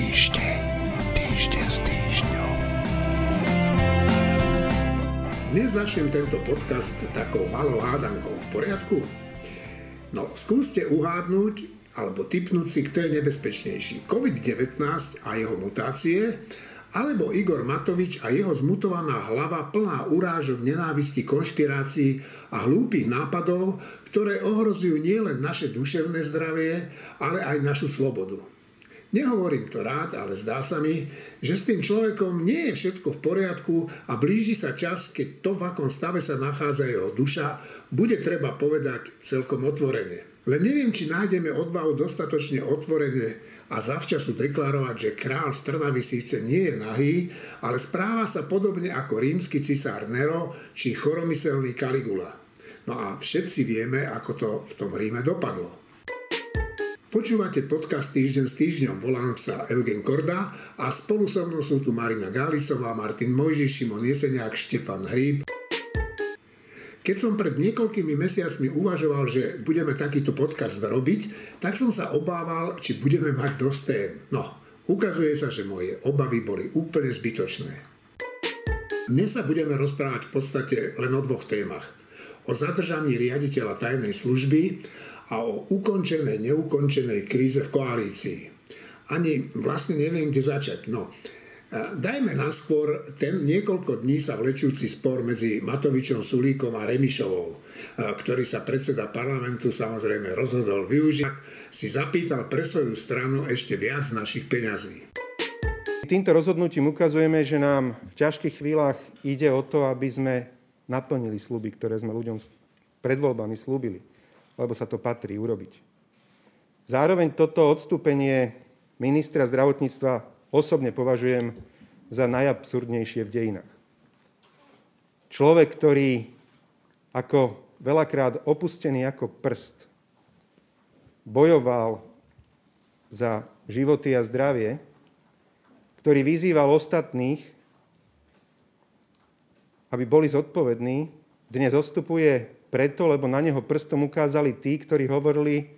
Týždeň, týždeň s týždňom. Dnes začnem tento podcast takou malou hádankou. V poriadku? No, skúste uhádnuť alebo typnúť si, kto je nebezpečnejší. COVID-19 a jeho mutácie alebo Igor Matovič a jeho zmutovaná hlava plná urážok, nenávisti, konšpirácií a hlúpých nápadov, ktoré ohrozujú nielen naše duševné zdravie, ale aj našu slobodu. Nehovorím to rád, ale zdá sa mi, že s tým človekom nie je všetko v poriadku a blíži sa čas, keď to, v akom stave sa nachádza jeho duša, bude treba povedať celkom otvorene. Len neviem, či nájdeme odvahu dostatočne otvorene a zavčasu deklarovať, že král z Trnavy síce nie je nahý, ale správa sa podobne ako rímsky cisár Nero či choromyselný Caligula. No a všetci vieme, ako to v tom Ríme dopadlo. Počúvate podcast Týždeň s týždňom, volám sa Eugen Korda a spolu so mnou sú tu Marina Gálisová, Martin Mojžiš, Šimon Jeseniak, Štefan Hríb. Keď som pred niekoľkými mesiacmi uvažoval, že budeme takýto podcast robiť, tak som sa obával, či budeme mať dosť tém. No, ukazuje sa, že moje obavy boli úplne zbytočné. Dnes sa budeme rozprávať v podstate len o dvoch témach. O zadržaní riaditeľa tajnej služby a o ukončenej, neukončenej kríze v koalícii. Ani vlastne neviem, kde začať. No, Dajme naskôr ten niekoľko dní sa vlečúci spor medzi Matovičom, Sulíkom a Remišovou, ktorý sa predseda parlamentu samozrejme rozhodol využiť, si zapýtal pre svoju stranu ešte viac našich peňazí. Týmto rozhodnutím ukazujeme, že nám v ťažkých chvíľach ide o to, aby sme naplnili sluby, ktoré sme ľuďom pred voľbami slúbili, lebo sa to patrí urobiť. Zároveň toto odstúpenie ministra zdravotníctva osobne považujem za najabsurdnejšie v dejinách. Človek, ktorý ako veľakrát opustený ako prst bojoval za životy a zdravie, ktorý vyzýval ostatných, aby boli zodpovední, dnes zostupuje preto, lebo na neho prstom ukázali tí, ktorí hovorili,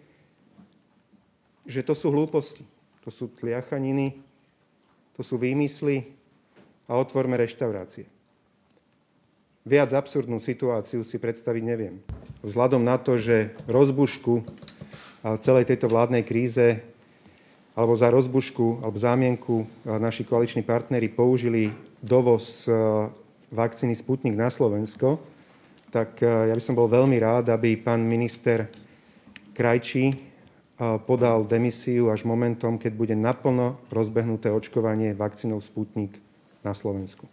že to sú hlúposti, to sú tliachaniny, to sú výmysly a otvorme reštaurácie. Viac absurdnú situáciu si predstaviť neviem. Vzhľadom na to, že rozbušku celej tejto vládnej kríze alebo za rozbušku alebo zámienku naši koaliční partnery použili dovoz vakcíny Sputnik na Slovensko, tak ja by som bol veľmi rád, aby pán minister Krajčí podal demisiu až momentom, keď bude naplno rozbehnuté očkovanie vakcínou Sputnik na Slovensku.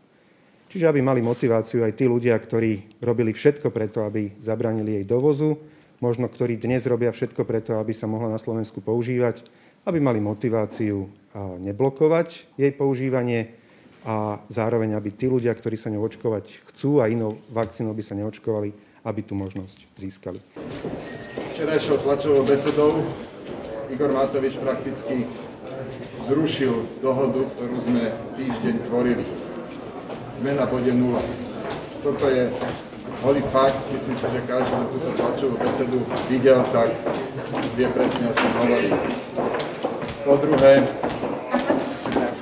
Čiže aby mali motiváciu aj tí ľudia, ktorí robili všetko preto, aby zabranili jej dovozu, možno ktorí dnes robia všetko preto, aby sa mohla na Slovensku používať, aby mali motiváciu neblokovať jej používanie a zároveň, aby tí ľudia, ktorí sa ňou očkovať chcú a inou vakcínou by sa neočkovali, aby tú možnosť získali. Včerajšou tlačovou besedou Igor Matovič prakticky zrušil dohodu, ktorú sme týždeň tvorili. Sme na bode nula. Toto je holý fakt, myslím si, že každý na túto tlačovú besedu videl, tak vie presne, o čom hovorí. Po druhé,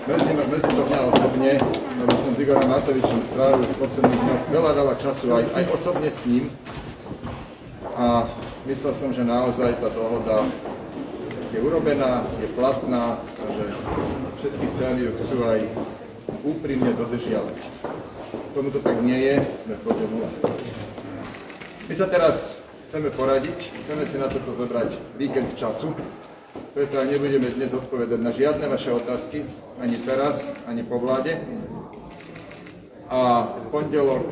mrzí, mrzí to mňa osobne, lebo som s Igorom Matovičom strávil v posledných dňoch veľa, veľa času aj, aj osobne s ním. A myslel som, že naozaj tá dohoda je urobená, je platná že všetky strany ju chcú aj úprimne dodržiavať. Tomu to tak nie je, sme v bode nula. My sa teraz chceme poradiť, chceme si na toto zobrať víkend času, preto aj nebudeme dnes odpovedať na žiadne vaše otázky, ani teraz, ani po vláde. A v pondelok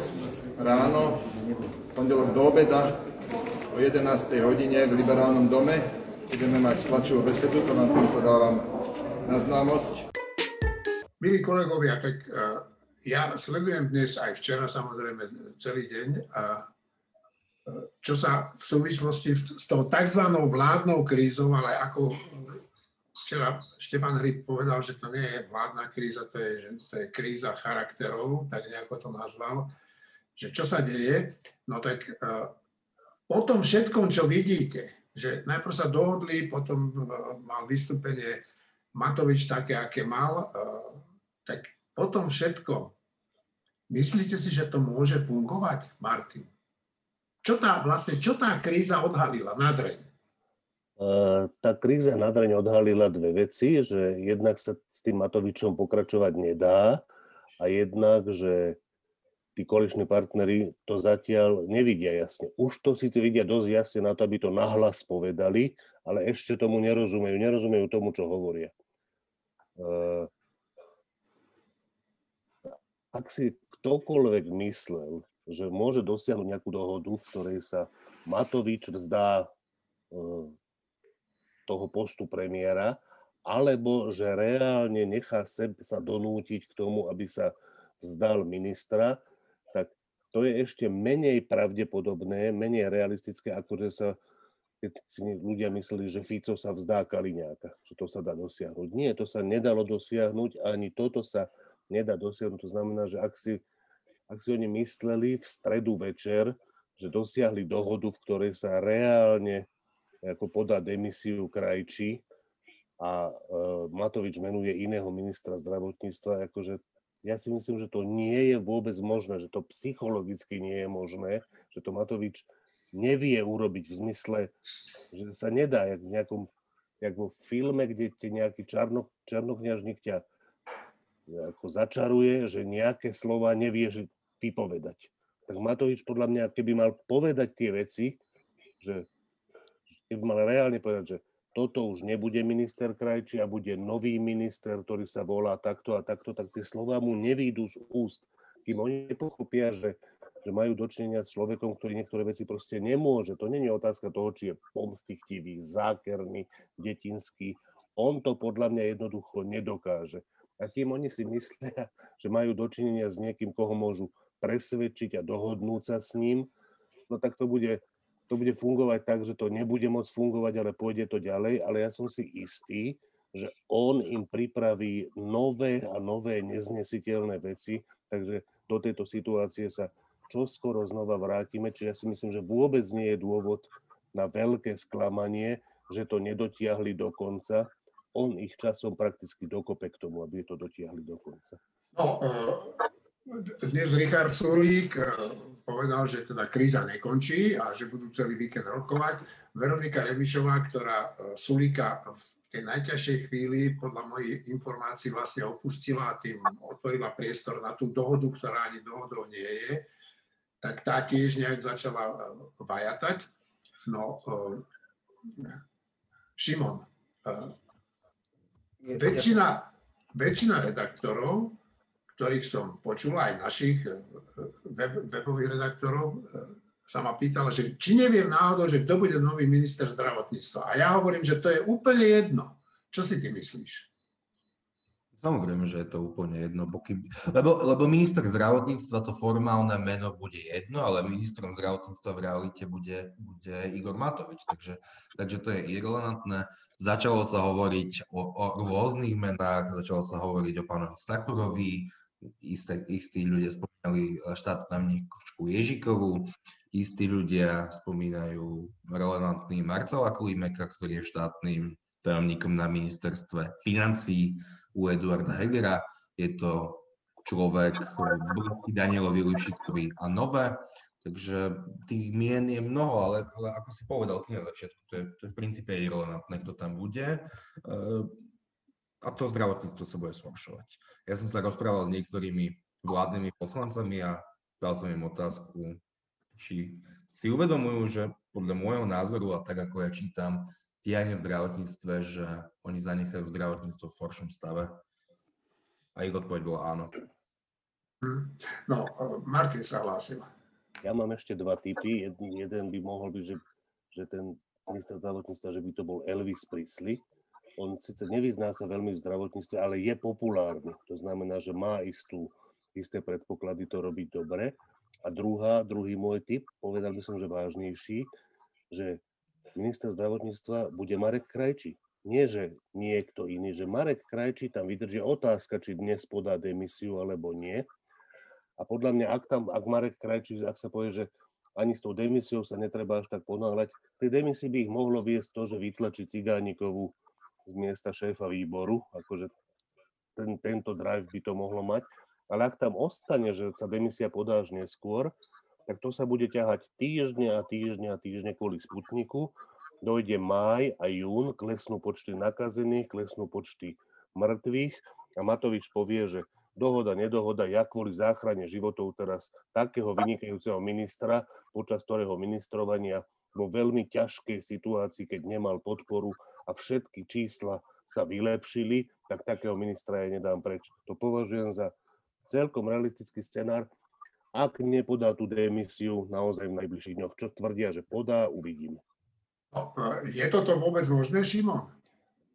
ráno, v pondelok do obeda o 11. hodine v Liberálnom dome budeme mať tlačovú besedu, to vám týmto dávam na známosť. Milí kolegovia, tak uh, ja sledujem dnes aj včera samozrejme celý deň a čo sa v súvislosti s tou tzv. vládnou krízou, ale ako včera Štefan Hryb povedal, že to nie je vládna kríza, to je, to je kríza charakterov, tak nejako to nazval, že čo sa deje, no tak uh, po tom všetkom, čo vidíte, že najprv sa dohodli, potom e, mal vystúpenie Matovič také, aké mal, eh, tak potom všetko, myslíte si, že to môže fungovať, Martin? Čo tá, vlastne, čo tá kríza odhalila na dreň? Tá kríza na dreň odhalila dve veci, že jednak sa s tým Matovičom pokračovať nedá a jednak, že tí koaliční partnery to zatiaľ nevidia jasne. Už to síce vidia dosť jasne na to, aby to nahlas povedali, ale ešte tomu nerozumejú. Nerozumejú tomu, čo hovoria. Ak si ktokoľvek myslel, že môže dosiahnuť nejakú dohodu, v ktorej sa Matovič vzdá uh, toho postu premiéra, alebo že reálne nechá sa donútiť k tomu, aby sa vzdal ministra, to je ešte menej pravdepodobné, menej realistické, ako že sa keď si ľudia mysleli, že Fico sa vzdá Kaliňáka, že to sa dá dosiahnuť. Nie, to sa nedalo dosiahnuť, ani toto sa nedá dosiahnuť. To znamená, že ak si, ak si oni mysleli v stredu večer, že dosiahli dohodu, v ktorej sa reálne ako podá demisiu krajčí a e, Matovič menuje iného ministra zdravotníctva, akože ja si myslím, že to nie je vôbec možné, že to psychologicky nie je možné, že to Matovič nevie urobiť v zmysle, že sa nedá, jak v nejakom, jak vo filme, kde ti nejaký čarno, čarnokňažník ťa ako začaruje, že nejaké slova nevieš vypovedať. Tak Matovič podľa mňa, keby mal povedať tie veci, že keby mal reálne povedať, že toto už nebude minister Krajči a bude nový minister, ktorý sa volá takto a takto, tak tie slova mu nevídu z úst. Kým oni nepochopia, že, že majú dočinenia s človekom, ktorý niektoré veci proste nemôže. To není otázka toho, či je pomstichtivý, zákerný, detinský. On to podľa mňa jednoducho nedokáže. A tým oni si myslia, že majú dočinenia s niekým, koho môžu presvedčiť a dohodnúť sa s ním, no tak to bude to bude fungovať tak, že to nebude môcť fungovať, ale pôjde to ďalej, ale ja som si istý, že on im pripraví nové a nové neznesiteľné veci, takže do tejto situácie sa čoskoro znova vrátime, čiže ja si myslím, že vôbec nie je dôvod na veľké sklamanie, že to nedotiahli do konca. On ich časom prakticky dokope k tomu, aby to dotiahli do konca. No, dnes Richard Sulík eh, povedal, že teda kríza nekončí a že budú celý víkend rokovať. Veronika Remišová, ktorá eh, Sulíka v tej najťažšej chvíli podľa mojich informácií vlastne opustila a tým otvorila priestor na tú dohodu, ktorá ani dohodou nie je, tak tá tiež nejak začala eh, vajatať. No, Šimon, väčšina, väčšina redaktorov ktorých som počul, aj našich eh, web, webových redaktorov, eh, sa ma pýtala, že či neviem náhodou, že kto bude nový minister zdravotníctva. A ja hovorím, že to je úplne jedno. Čo si ty myslíš? Samozrejme, že je to úplne jedno, lebo, lebo minister zdravotníctva to formálne meno bude jedno, ale ministrom zdravotníctva v realite bude, bude Igor Matovič, takže, takže to je irrelevantné. Začalo sa hovoriť o, o rôznych menách, začalo sa hovoriť o pánovi Stakurovi, isté, istí ľudia spomínali štátnu tajomníčku Ježikovú, istí ľudia spomínajú relevantný Marcela Klimeka, ktorý je štátnym tajomníkom na ministerstve financí u Eduarda Hegera. Je to človek blízky Danielovi Lipšicovi a nové. Takže tých mien je mnoho, ale, ale ako si povedal ty na začiatku, to je, to je v princípe irrelevantné, kto tam bude a to zdravotníctvo sa bude zhoršovať. Ja som sa rozprával s niektorými vládnymi poslancami a dal som im otázku, či si uvedomujú, že podľa môjho názoru a tak ako ja čítam dianie v zdravotníctve, že oni zanechajú zdravotníctvo v horšom stave. A ich odpoveď bola áno. Hm. No, Martin sa hlásil. Ja mám ešte dva typy. Jeden, jeden by mohol byť, že, že ten minister zdravotníctva, že by to bol Elvis Prisley, on síce nevyzná sa veľmi v zdravotníctve, ale je populárny. To znamená, že má istú, isté predpoklady to robiť dobre. A druhá, druhý môj typ, povedal by som, že vážnejší, že minister zdravotníctva bude Marek Krajčí. Nie, že niekto iný, že Marek Krajčí tam vydrží otázka, či dnes podá demisiu alebo nie. A podľa mňa, ak tam, ak Marek Krajčí, ak sa povie, že ani s tou demisiou sa netreba až tak ponáhľať, tej demisii by ich mohlo viesť to, že vytlačí Cigánikovú z miesta šéfa výboru, akože ten, tento drive by to mohlo mať. Ale ak tam ostane, že sa demisia podá až neskôr, tak to sa bude ťahať týždne a týždne a týždne kvôli Sputniku. Dojde máj a jún, klesnú počty nakazených, klesnú počty mŕtvych a Matovič povie, že dohoda, nedohoda, ja kvôli záchrane životov teraz takého vynikajúceho ministra, počas ktorého ministrovania vo veľmi ťažkej situácii, keď nemal podporu a všetky čísla sa vylepšili, tak takého ministra ja nedám preč. To považujem za celkom realistický scenár, ak nepodá tú demisiu naozaj v najbližších dňoch. Čo tvrdia, že podá, uvidíme. No, e, je toto vôbec možné, Šimon?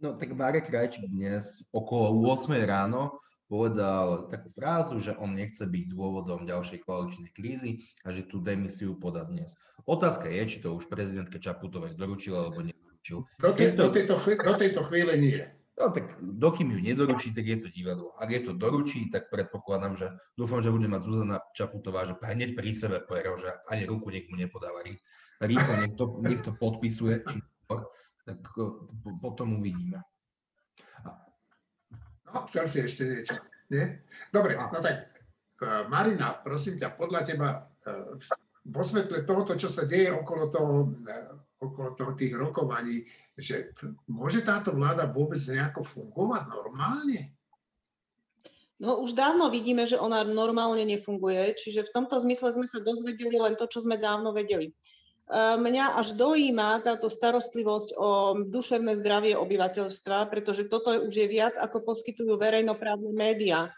No tak Marek Krajčík dnes okolo 8 ráno povedal takú frázu, že on nechce byť dôvodom ďalšej koaličnej krízy a že tú demisiu podá dnes. Otázka je, či to už prezidentke Čaputovej doručil alebo nedoručil. Do, te, do, tejto, do tejto chvíle nie. No tak dokým ju nedoručí, tak je to divadlo. Ak je to doručí, tak predpokladám, že dúfam, že bude mať Zuzana Čaputová, že hneď pri sebe povie, že ani ruku niekmu nepodáva. Rýchlo niekto, niekto podpisuje, či, tak potom uvidíme. No, chcel si ešte niečo, nie? Dobre, no tak, uh, Marina, prosím ťa, podľa teba, uh, vo svetle tohoto, čo sa deje okolo toho, okolo toho tých rokovaní, že môže táto vláda vôbec nejako fungovať normálne? No už dávno vidíme, že ona normálne nefunguje, čiže v tomto zmysle sme sa dozvedeli len to, čo sme dávno vedeli. Mňa až dojíma táto starostlivosť o duševné zdravie obyvateľstva, pretože toto už je viac, ako poskytujú verejnoprávne médiá.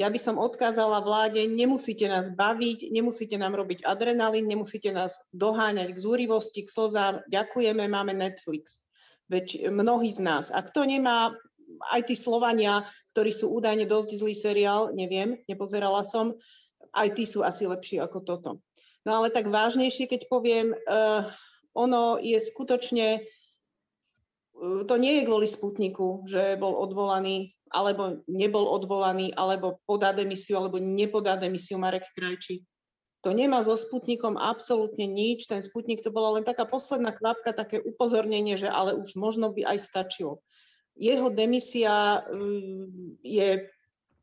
Ja by som odkázala vláde, nemusíte nás baviť, nemusíte nám robiť adrenalín, nemusíte nás doháňať k zúrivosti, k slzám. Ďakujeme, máme Netflix. Veď mnohí z nás. A kto nemá, aj tí Slovania, ktorí sú údajne dosť zlý seriál, neviem, nepozerala som, aj tí sú asi lepší ako toto. No ale tak vážnejšie, keď poviem, uh, ono je skutočne, uh, to nie je kvôli Sputniku, že bol odvolaný, alebo nebol odvolaný, alebo podá demisiu, alebo nepodá demisiu Marek Krajčí. To nemá so Sputnikom absolútne nič. Ten Sputnik to bola len taká posledná kvapka, také upozornenie, že ale už možno by aj stačilo. Jeho demisia uh, je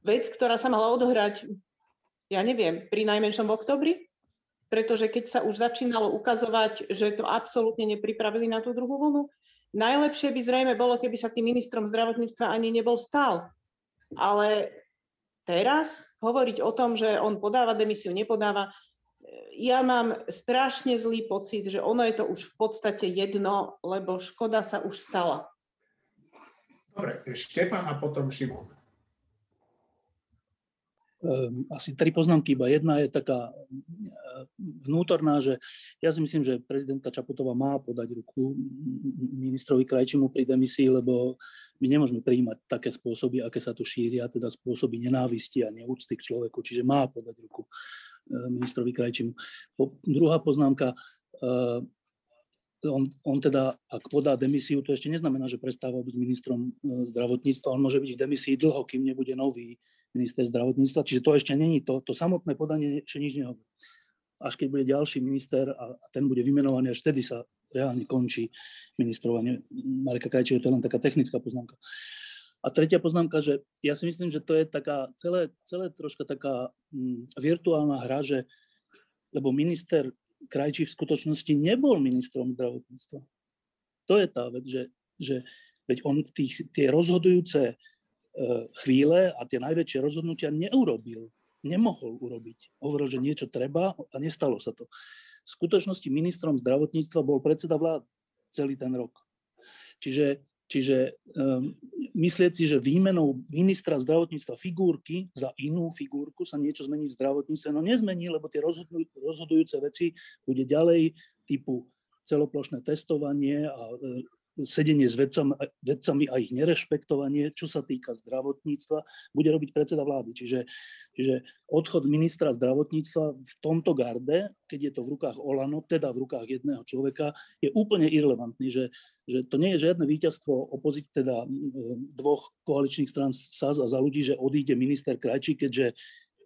vec, ktorá sa mala odohrať, ja neviem, pri najmenšom v oktobri, pretože keď sa už začínalo ukazovať, že to absolútne nepripravili na tú druhú vlnu, najlepšie by zrejme bolo, keby sa tým ministrom zdravotníctva ani nebol stál. Ale teraz hovoriť o tom, že on podáva demisiu, nepodáva, ja mám strašne zlý pocit, že ono je to už v podstate jedno, lebo škoda sa už stala. Dobre, Štefan a potom Šimon. Ehm, asi tri poznámky, iba jedna je taká ehm, vnútorná, že ja si myslím, že prezidentka Čaputová má podať ruku ministrovi Krajčimu pri demisii, lebo my nemôžeme prijímať také spôsoby, aké sa tu šíria, teda spôsoby nenávisti a neúcty k človeku, čiže má podať ruku ehm, ministrovi Krajčimu. Druhá poznámka, on, on teda, ak podá demisiu, to ešte neznamená, že prestáva byť ministrom zdravotníctva. On môže byť v demisii dlho, kým nebude nový minister zdravotníctva. Čiže to ešte není to, to samotné podanie ešte nič nehovorí. Až keď bude ďalší minister a ten bude vymenovaný, až vtedy sa reálne končí ministrovanie Mareka Krajčího. To je len taká technická poznámka. A tretia poznámka, že ja si myslím, že to je taká celé, celé troška taká mm, virtuálna hra, že lebo minister Krajčí v skutočnosti nebol ministrom zdravotníctva. To je tá vec, že, že veď on tých, tie rozhodujúce chvíle a tie najväčšie rozhodnutia neurobil. Nemohol urobiť. Hovoril, že niečo treba a nestalo sa to. V skutočnosti ministrom zdravotníctva bol predseda vlády celý ten rok. Čiže, čiže um, myslieť si, že výmenou ministra zdravotníctva figurky za inú figurku sa niečo zmení v zdravotníctve, no nezmení, lebo tie rozhodujúce veci bude ďalej typu celoplošné testovanie a e, sedenie s vedcami, vedcami a ich nerešpektovanie, čo sa týka zdravotníctva, bude robiť predseda vlády. Čiže, čiže odchod ministra zdravotníctva v tomto garde, keď je to v rukách Olano, teda v rukách jedného človeka, je úplne irrelevantný, že, že to nie je žiadne víťazstvo opozit, teda dvoch koaličných strán SAS a za ľudí, že odíde minister Krajčí, keďže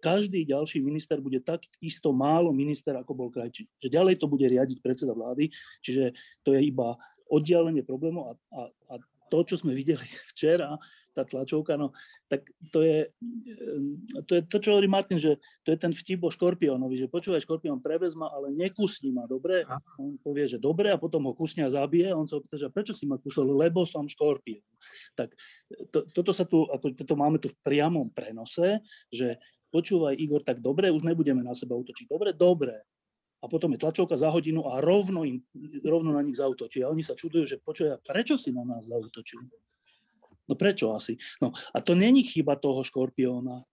každý ďalší minister bude tak isto málo minister, ako bol Krajčí. Že ďalej to bude riadiť predseda vlády, čiže to je iba oddialenie problémov a, a, a to, čo sme videli včera, tá tlačovka, no, tak to je, to je to, čo hovorí Martin, že to je ten vtip o Škorpiónovi, že počúvaj, Škorpión prevez ma, ale nekusni ma, dobre? On povie, že dobre a potom ho kusne a zabije. On sa opýta, že prečo si ma kusol? Lebo som Škorpión. Tak to, toto sa tu, ako toto máme tu v priamom prenose, že počúvaj Igor, tak dobre, už nebudeme na seba útočiť. Dobre, dobre a potom je tlačovka za hodinu a rovno, im, rovno na nich zautočí. A oni sa čudujú, že počujú, prečo si na nás zautočil? No prečo asi? No a to není chyba toho škorpióna.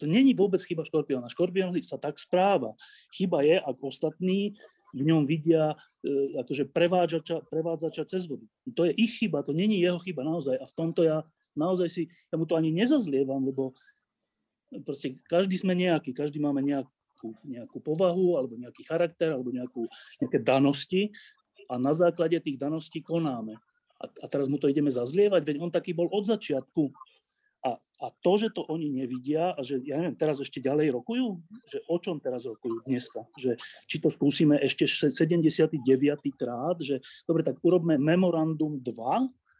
To není vôbec chyba škorpióna. Škorpión sa tak správa. Chyba je, ak ostatní v ňom vidia e, akože prevádzača, prevádzača cez vodu. To je ich chyba, to není jeho chyba naozaj. A v tomto ja naozaj si, ja mu to ani nezazlievam, lebo proste každý sme nejaký, každý máme nejak, nejakú, nejakú povahu alebo nejaký charakter alebo nejakú, nejaké danosti a na základe tých daností konáme. A, a teraz mu to ideme zazlievať, veď on taký bol od začiatku. A, a to, že to oni nevidia a že, ja neviem, teraz ešte ďalej rokujú, že o čom teraz rokujú dneska, že či to skúsime ešte 79. krát, že dobre, tak urobme memorandum 2,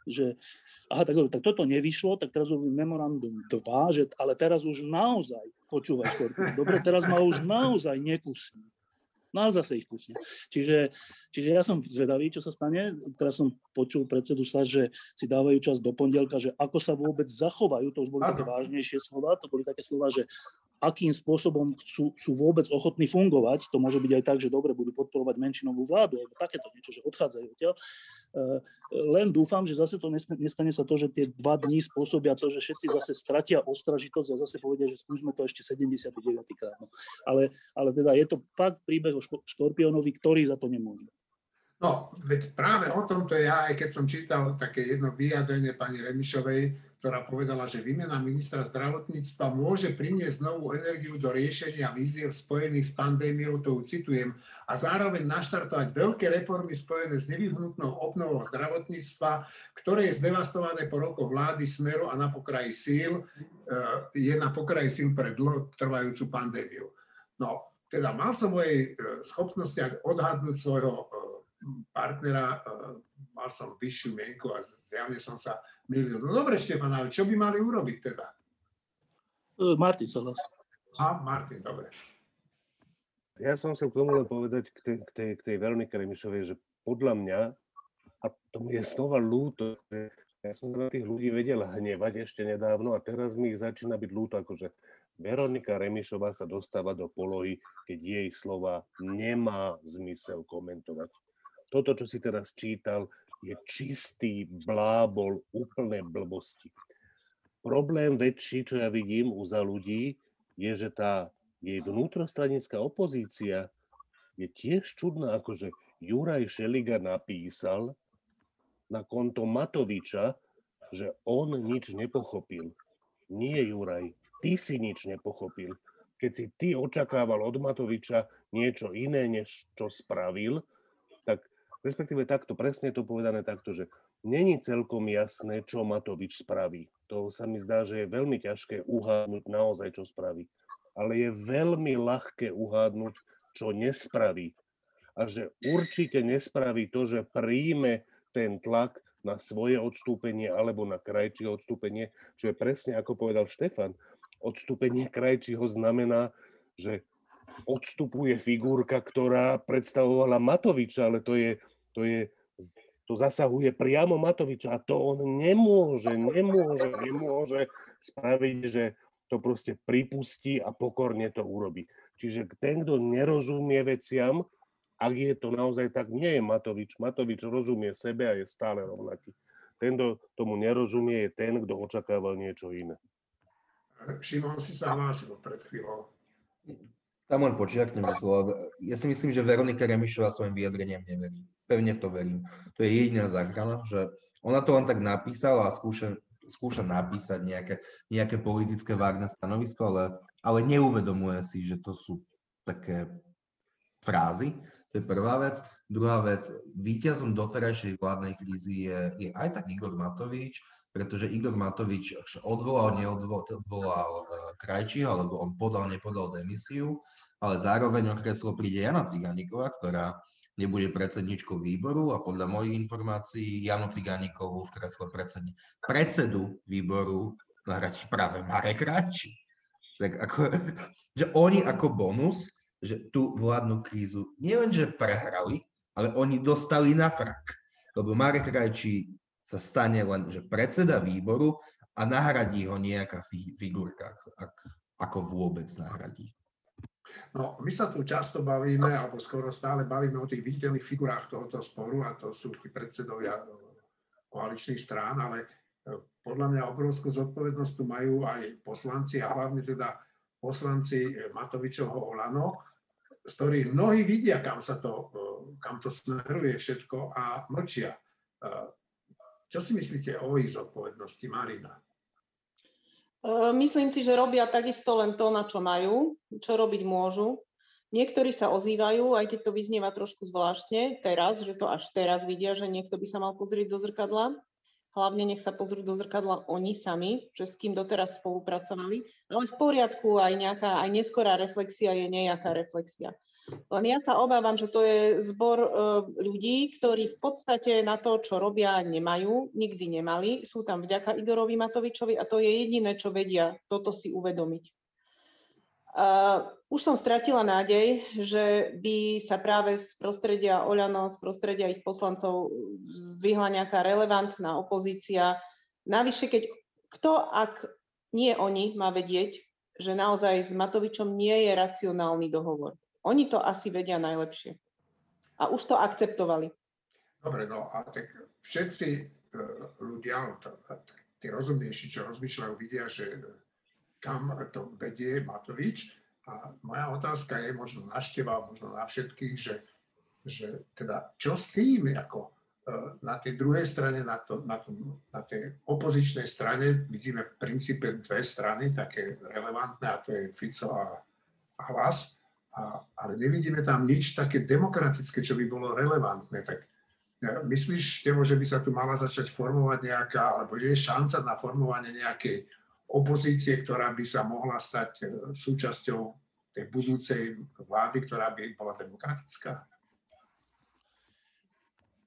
že aha, tak, tak toto nevyšlo, tak teraz urobím memorandum 2, že, ale teraz už naozaj, počúvaj, Škorpion, dobre, teraz ma už naozaj nekusní. No a zase ich kusne. Čiže, čiže ja som zvedavý, čo sa stane. Teraz som počul predsedu sa, že si dávajú čas do pondelka, že ako sa vôbec zachovajú, to už boli také vážnejšie slova, to boli také slova, že akým spôsobom chcú, sú vôbec ochotní fungovať. To môže byť aj tak, že dobre budú podporovať menšinovú vládu, alebo takéto niečo, že odchádzajú odtiaľ. E, len dúfam, že zase to nestane sa to, že tie dva dní spôsobia to, že všetci zase stratia ostražitosť a zase povedia, že skúsme to ešte 79 krát. No. Ale, ale teda je to fakt príbeh o Škorpiónovi, ktorý za to nemôže. No, veď práve o tomto ja, aj keď som čítal také jedno vyjadrenie pani Remišovej, ktorá povedala, že výmena ministra zdravotníctva môže priniesť novú energiu do riešenia víziev spojených s pandémiou, to citujem, a zároveň naštartovať veľké reformy spojené s nevyhnutnou obnovou zdravotníctva, ktoré je zdevastované po rokoch vlády Smeru a na pokraji síl, eh, je na pokraji síl pre dlho trvajúcu pandémiu. No, teda mal som mojej eh, schopnosti odhadnúť svojho eh, partnera, mal som vyššiu mienku a zjavne som sa milil. No dobre, Štefan, ale čo by mali urobiť teda? E, Martin sa hlas. A, Martin, dobre. Ja som chcel k tomu len povedať k tej, k tej, k tej Veronike Remišovej, že podľa mňa, a to mi je znova ľúto, že ja som na tých ľudí vedel hnevať ešte nedávno a teraz mi ich začína byť ľúto, akože Veronika Remišová sa dostáva do polohy, keď jej slova nemá zmysel komentovať. Toto, čo si teraz čítal, je čistý blábol, úplné blbosti. Problém väčší, čo ja vidím u za ľudí, je, že tá jej vnútrostranická opozícia je tiež čudná, akože Juraj Šeliga napísal na konto Matoviča, že on nič nepochopil. Nie, Juraj, ty si nič nepochopil. Keď si ty očakával od Matoviča niečo iné, než čo spravil, respektíve takto, presne to povedané takto, že není celkom jasné, čo Matovič spraví. To sa mi zdá, že je veľmi ťažké uhádnuť naozaj, čo spraví. Ale je veľmi ľahké uhádnuť, čo nespraví. A že určite nespraví to, že príjme ten tlak na svoje odstúpenie alebo na krajčie odstúpenie, čo je presne ako povedal Štefan. Odstúpenie krajčího znamená, že odstupuje figurka, ktorá predstavovala Matoviča, ale to je to je, to zasahuje priamo Matoviča a to on nemôže, nemôže, nemôže spraviť, že to proste pripustí a pokorne to urobí. Čiže ten, kto nerozumie veciam, ak je to naozaj tak, nie je Matovič. Matovič rozumie sebe a je stále rovnaký. Ten, kto tomu nerozumie, je ten, kto očakával niečo iné. Šimon si sa hlásil pred chvíľou. Tam len počiaknem slova. Ja si myslím, že Veronika Remišová svojim vyjadreniam neverí. Pevne v to verím. To je jediná záchrana, že ona to len tak napísala a skúša, skúša napísať nejaké, nejaké politické vágne stanovisko, ale, ale neuvedomuje si, že to sú také frázy. To je prvá vec. Druhá vec, víťazom doterajšej vládnej krízy je, je aj tak Igor Matovič, pretože Igor Matovič odvolal, neodvolal uh, Krajčího, alebo on podal, nepodal demisiu, ale zároveň okreslo príde Jana Ciganíková, ktorá nebude predsedničkou výboru a podľa mojich informácií Janu Cigánikovú v kresle predsed, predsedu výboru nahradí práve Marek Ráči. Tak ako, že oni ako bonus, že tú vládnu krízu nielenže prehrali, ale oni dostali na frak. Lebo Marek Rajčí sa stane len, že predseda výboru a nahradí ho nejaká fi- figurka, ak, ako vôbec nahradí. No, my sa tu často bavíme, alebo skoro stále bavíme o tých viditeľných figurách tohoto sporu, a to sú tí predsedovia koaličných strán, ale e, podľa mňa obrovskú zodpovednosť tu majú aj poslanci a hlavne teda poslanci Matovičovho Olano, z ktorých mnohí vidia, kam, sa to, e, kam to smeruje všetko a mlčia. E, čo si myslíte o ich zodpovednosti, Marina? Myslím si, že robia takisto len to, na čo majú, čo robiť môžu. Niektorí sa ozývajú, aj keď to vyznieva trošku zvláštne teraz, že to až teraz vidia, že niekto by sa mal pozrieť do zrkadla. Hlavne nech sa pozrú do zrkadla oni sami, že s kým doteraz spolupracovali. Ale v poriadku aj nejaká, aj neskorá reflexia je nejaká reflexia. Len ja sa obávam, že to je zbor e, ľudí, ktorí v podstate na to, čo robia, nemajú, nikdy nemali. Sú tam vďaka Igorovi Matovičovi a to je jediné, čo vedia toto si uvedomiť. Uh, už som stratila nádej, že by sa práve z prostredia Oľano, z prostredia ich poslancov zdvihla nejaká relevantná opozícia. Navyše, keď kto, ak nie oni, má vedieť, že naozaj s Matovičom nie je racionálny dohovor. Oni to asi vedia najlepšie. A už to akceptovali. Dobre, no a tak všetci e, ľudia, no tí rozumnejší, čo rozmýšľajú, vidia, že kam to vedie Matovič. A moja otázka je možno na števa, možno na všetkých, že, že teda čo s tým, ako e, na tej druhej strane, na, to, na, tom, na tej opozičnej strane vidíme v princípe dve strany, také relevantné, a to je Fico a, a Hlas a, ale nevidíme tam nič také demokratické, čo by bolo relevantné. Tak ja, myslíš, Tevo, že by sa tu mala začať formovať nejaká, alebo je šanca na formovanie nejakej opozície, ktorá by sa mohla stať e, súčasťou tej budúcej vlády, ktorá by bola demokratická?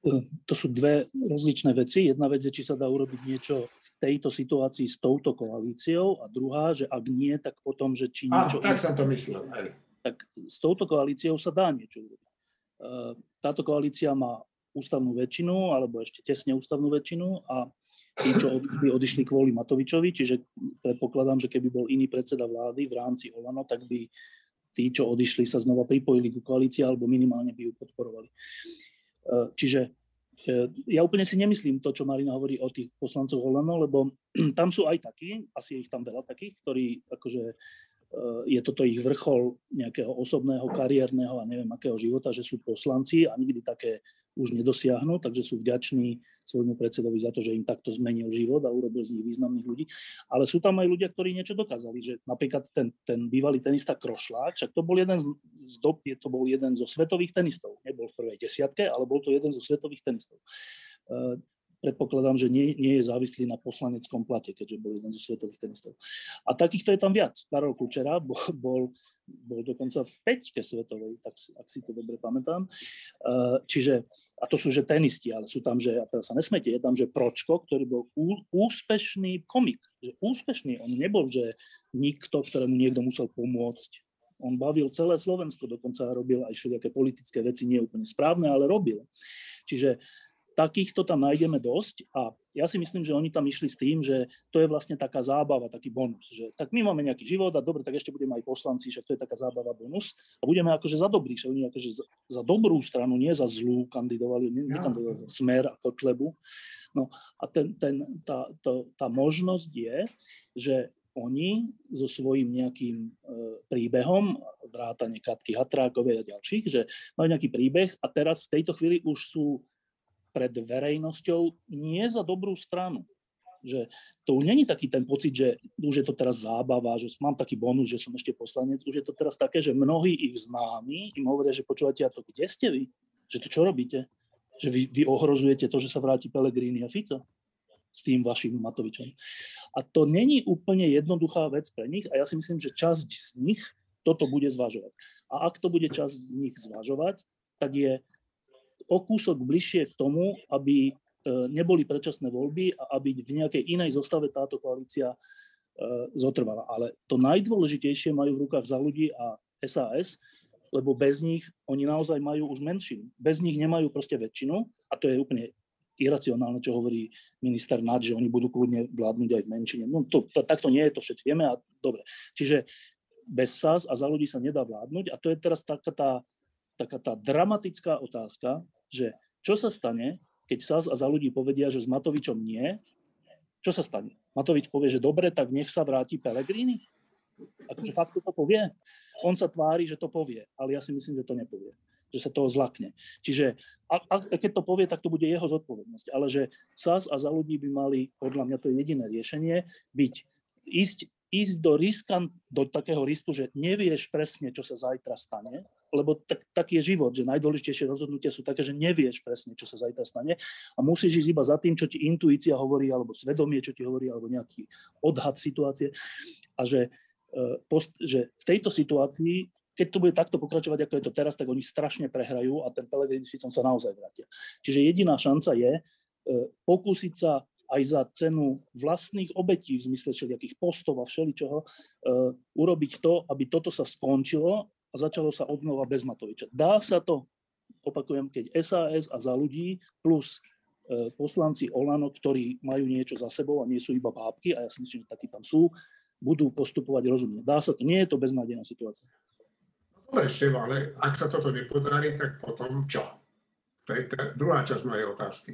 E, to sú dve rozličné veci. Jedna vec je, či sa dá urobiť niečo v tejto situácii s touto koalíciou a druhá, že ak nie, tak potom, že či niečo... Áno, tak som to myslel. Aj tak s touto koalíciou sa dá niečo urobiť. E, táto koalícia má ústavnú väčšinu, alebo ešte tesne ústavnú väčšinu a tí, čo odišli, odišli kvôli Matovičovi, čiže predpokladám, že keby bol iný predseda vlády v rámci Olano, tak by tí, čo odišli, sa znova pripojili ku koalícii alebo minimálne by ju podporovali. E, čiže e, ja úplne si nemyslím to, čo Marina hovorí o tých poslancov Olano, lebo tam sú aj takí, asi je ich tam veľa takých, ktorí akože Eh, je toto ich vrchol nejakého osobného, kariérneho a neviem akého života, že sú poslanci a nikdy také už nedosiahnu, takže sú vďační svojmu predsedovi za to, že im takto zmenil život a urobil z nich významných ľudí. Ale sú tam aj ľudia, ktorí niečo dokázali, že napríklad ten, ten bývalý tenista Krošlák, však to bol jeden z, dob, to bol jeden zo svetových tenistov, nebol v prvej desiatke, ale bol to jeden zo svetových tenistov. Predpokladám, že nie, nie je závislý na poslaneckom plate, keďže bol jeden zo svetových tenistov. A takýchto je tam viac. Karol Kučera bol, bol, bol dokonca v peťke svetovej, tak, ak si to dobre pamätám. Uh, čiže, a to sú že tenisti, ale sú tam, že, a teraz sa nesmete, je tam, že Pročko, ktorý bol ú, úspešný komik. Že úspešný, on nebol, že nikto, ktorému niekto musel pomôcť. On bavil celé Slovensko, dokonca robil aj všelijaké politické veci, nie úplne správne, ale robil. Čiže takýchto tam nájdeme dosť a ja si myslím, že oni tam išli s tým, že to je vlastne taká zábava, taký bonus. Že, tak my máme nejaký život a dobre, tak ešte budeme aj poslanci, že to je taká zábava bonus a budeme akože za dobrý, že oni akože za, za dobrú stranu, nie za zlú kandidovali, nekandidovali ja. smer ako klebu. No a ten, ten, tá, to, tá možnosť je, že oni so svojím nejakým e, príbehom, vrátane Katky Hatrákovej a ďalších, že majú nejaký príbeh a teraz v tejto chvíli už sú pred verejnosťou nie za dobrú stranu. Že to už není taký ten pocit, že už je to teraz zábava, že mám taký bonus, že som ešte poslanec. Už je to teraz také, že mnohí ich známi im hovoria, že počúvate, a to kde ste vy? Že to čo robíte? Že vy, vy ohrozujete to, že sa vráti Pelegrini a Fico s tým vašim Matovičom. A to není úplne jednoduchá vec pre nich a ja si myslím, že časť z nich toto bude zvažovať. A ak to bude časť z nich zvažovať, tak je o kúsok bližšie k tomu, aby neboli predčasné voľby a aby v nejakej inej zostave táto koalícia zotrvala. Ale to najdôležitejšie majú v rukách za ľudí a SAS, lebo bez nich oni naozaj majú už menšinu. Bez nich nemajú proste väčšinu a to je úplne iracionálne, čo hovorí minister Nad, že oni budú kľudne vládnuť aj v menšine. No to, to, takto nie je, to všetci vieme a dobre. Čiže bez SAS a za ľudí sa nedá vládnuť a to je teraz taká tá, taká tá dramatická otázka, že čo sa stane, keď SAS a za ľudí povedia, že s Matovičom nie, čo sa stane? Matovič povie, že dobre, tak nech sa vráti Pelegrini? Akože fakt to povie? On sa tvári, že to povie, ale ja si myslím, že to nepovie že sa toho zlakne. Čiže a, a keď to povie, tak to bude jeho zodpovednosť. Ale že SAS a za ľudí by mali, podľa mňa to je jediné riešenie, byť, ísť, ísť do, riskan, do takého risku, že nevieš presne, čo sa zajtra stane, lebo tak, taký je život, že najdôležitejšie rozhodnutia sú také, že nevieš presne, čo sa zajtra stane a musíš ísť iba za tým, čo ti intuícia hovorí, alebo svedomie, čo ti hovorí, alebo nejaký odhad situácie. A že, e, že v tejto situácii keď to bude takto pokračovať, ako je to teraz, tak oni strašne prehrajú a ten Pelegrini s sa naozaj vrátia. Čiže jediná šanca je e, pokúsiť sa aj za cenu vlastných obetí v zmysle všelijakých postov a všeličoho e, urobiť to, aby toto sa skončilo a začalo sa odnova bez Matoviča. Dá sa to, opakujem, keď SAS a za ľudí plus e, poslanci Olano, ktorí majú niečo za sebou a nie sú iba bábky, a ja si myslím, že takí tam sú, budú postupovať rozumne. Dá sa to, nie je to beznádejná situácia. Dobre, Števo, ale ak sa toto nepodarí, tak potom čo? To je tá druhá časť mojej otázky.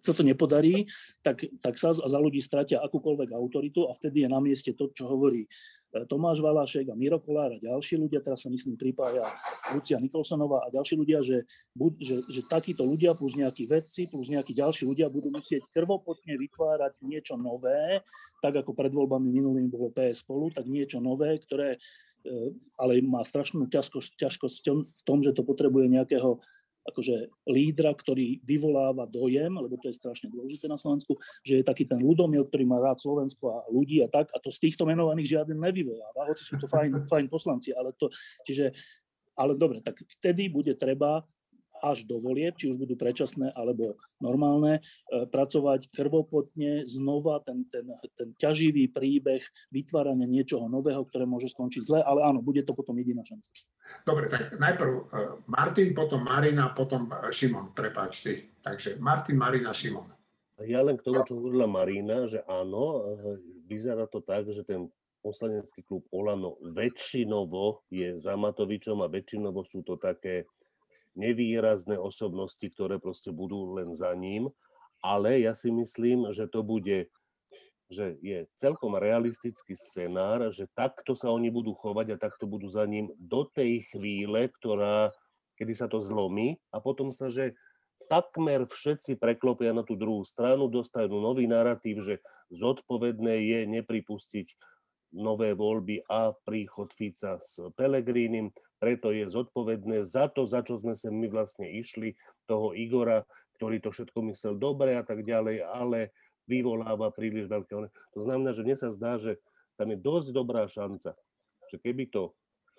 Ak sa to nepodarí, tak, tak sa za ľudí stratia akúkoľvek autoritu a vtedy je na mieste to, čo hovorí Tomáš Valašek a Miro Kolár a ďalší ľudia, teraz sa myslím pripája Lucia Nikolsonová a ďalší ľudia, že, že, že takíto ľudia plus nejakí vedci plus nejakí ďalší ľudia budú musieť krvopotne vytvárať niečo nové, tak ako pred voľbami minulým bolo PS spolu, tak niečo nové, ktoré E, ale má strašnú ťažkosť, ťažkosť v tom, že to potrebuje nejakého akože lídra, ktorý vyvoláva dojem, lebo to je strašne dôležité na Slovensku, že je taký ten ľudomil, ktorý má rád Slovensko a ľudí a tak, a to z týchto menovaných žiaden nevyvoláva, hoci sú to fajn, fajn poslanci, ale to, čiže, ale dobre, tak vtedy bude treba až do volieb, či už budú predčasné alebo normálne, e, pracovať krvopotne znova ten, ten, ten ťaživý príbeh vytvárania niečoho nového, ktoré môže skončiť zle, ale áno, bude to potom jediná šanca. Dobre, tak najprv e, Martin, potom Marina, potom e, Šimon, prepáč ty. Takže Martin, Marina, Šimon. Ja len k tomu, čo hovorila Marina, že áno, vyzerá to tak, že ten poslanecký klub Olano väčšinovo je za Matovičom a väčšinovo sú to také nevýrazné osobnosti, ktoré proste budú len za ním, ale ja si myslím, že to bude že je celkom realistický scenár, že takto sa oni budú chovať a takto budú za ním do tej chvíle, ktorá, kedy sa to zlomí a potom sa, že takmer všetci preklopia na tú druhú stranu, dostanú nový narratív, že zodpovedné je nepripustiť nové voľby a príchod Fica s Pelegrínim, preto je zodpovedné za to, za čo sme sa my vlastne išli, toho Igora, ktorý to všetko myslel dobre a tak ďalej, ale vyvoláva príliš veľké. To znamená, že mne sa zdá, že tam je dosť dobrá šanca, že keby to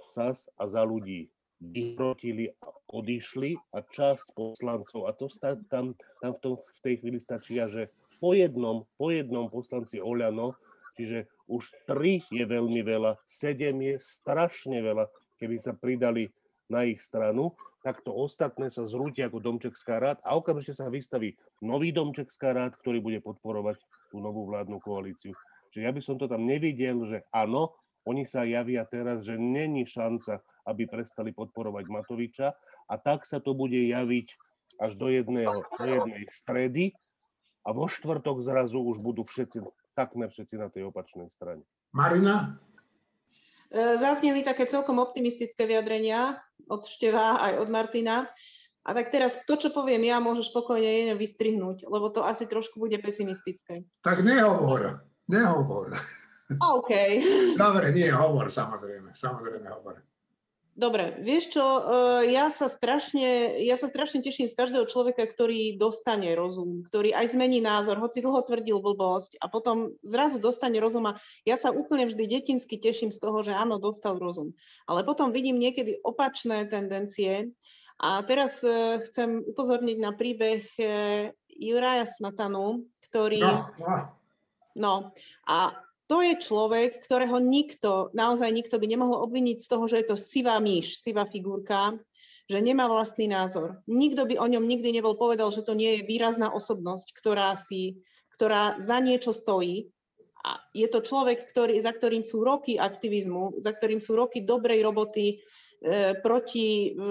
SAS a za ľudí vyhrotili a odišli a časť poslancov, a to tam, tam v, tom, v tej chvíli stačí, že po jednom, po jednom poslanci Oľano, čiže už tri je veľmi veľa, sedem je strašne veľa, keby sa pridali na ich stranu, tak to ostatné sa zrúti ako Domčekská rád a okamžite sa vystaví nový Domčekská rád, ktorý bude podporovať tú novú vládnu koalíciu. Čiže ja by som to tam nevidel, že áno, oni sa javia teraz, že není šanca, aby prestali podporovať Matoviča a tak sa to bude javiť až do, jedného, do jednej stredy a vo štvrtok zrazu už budú všetci, takmer všetci na tej opačnej strane. Marina? E, zazneli také celkom optimistické vyjadrenia od Števa aj od Martina. A tak teraz to, čo poviem ja, môžeš spokojne jedno vystrihnúť, lebo to asi trošku bude pesimistické. Tak nehovor, nehovor. OK. Dobre, nie, hovor, samozrejme, samozrejme hovor. Dobre, vieš čo, eh, ja sa, strašne, ja sa strašne teším z každého človeka, ktorý dostane rozum, ktorý aj zmení názor, hoci dlho tvrdil blbosť a potom zrazu dostane rozum a ja sa úplne vždy detinsky teším z toho, že áno, dostal rozum. Ale potom vidím niekedy opačné tendencie A teraz e, chcem upozorniť na príbeh e, Juraja Smatanu, ktorý... No, no. no a to je človek, ktorého nikto, naozaj nikto by nemohol obviniť z toho, že je to sivá myš, sivá figurka, že nemá vlastný názor. Nikto by o ňom nikdy nebol povedal, že to nie je výrazná osobnosť, ktorá, si, ktorá za niečo stojí. A je to človek, ktorý, za ktorým sú roky aktivizmu, za ktorým sú roky dobrej roboty, E, proti e,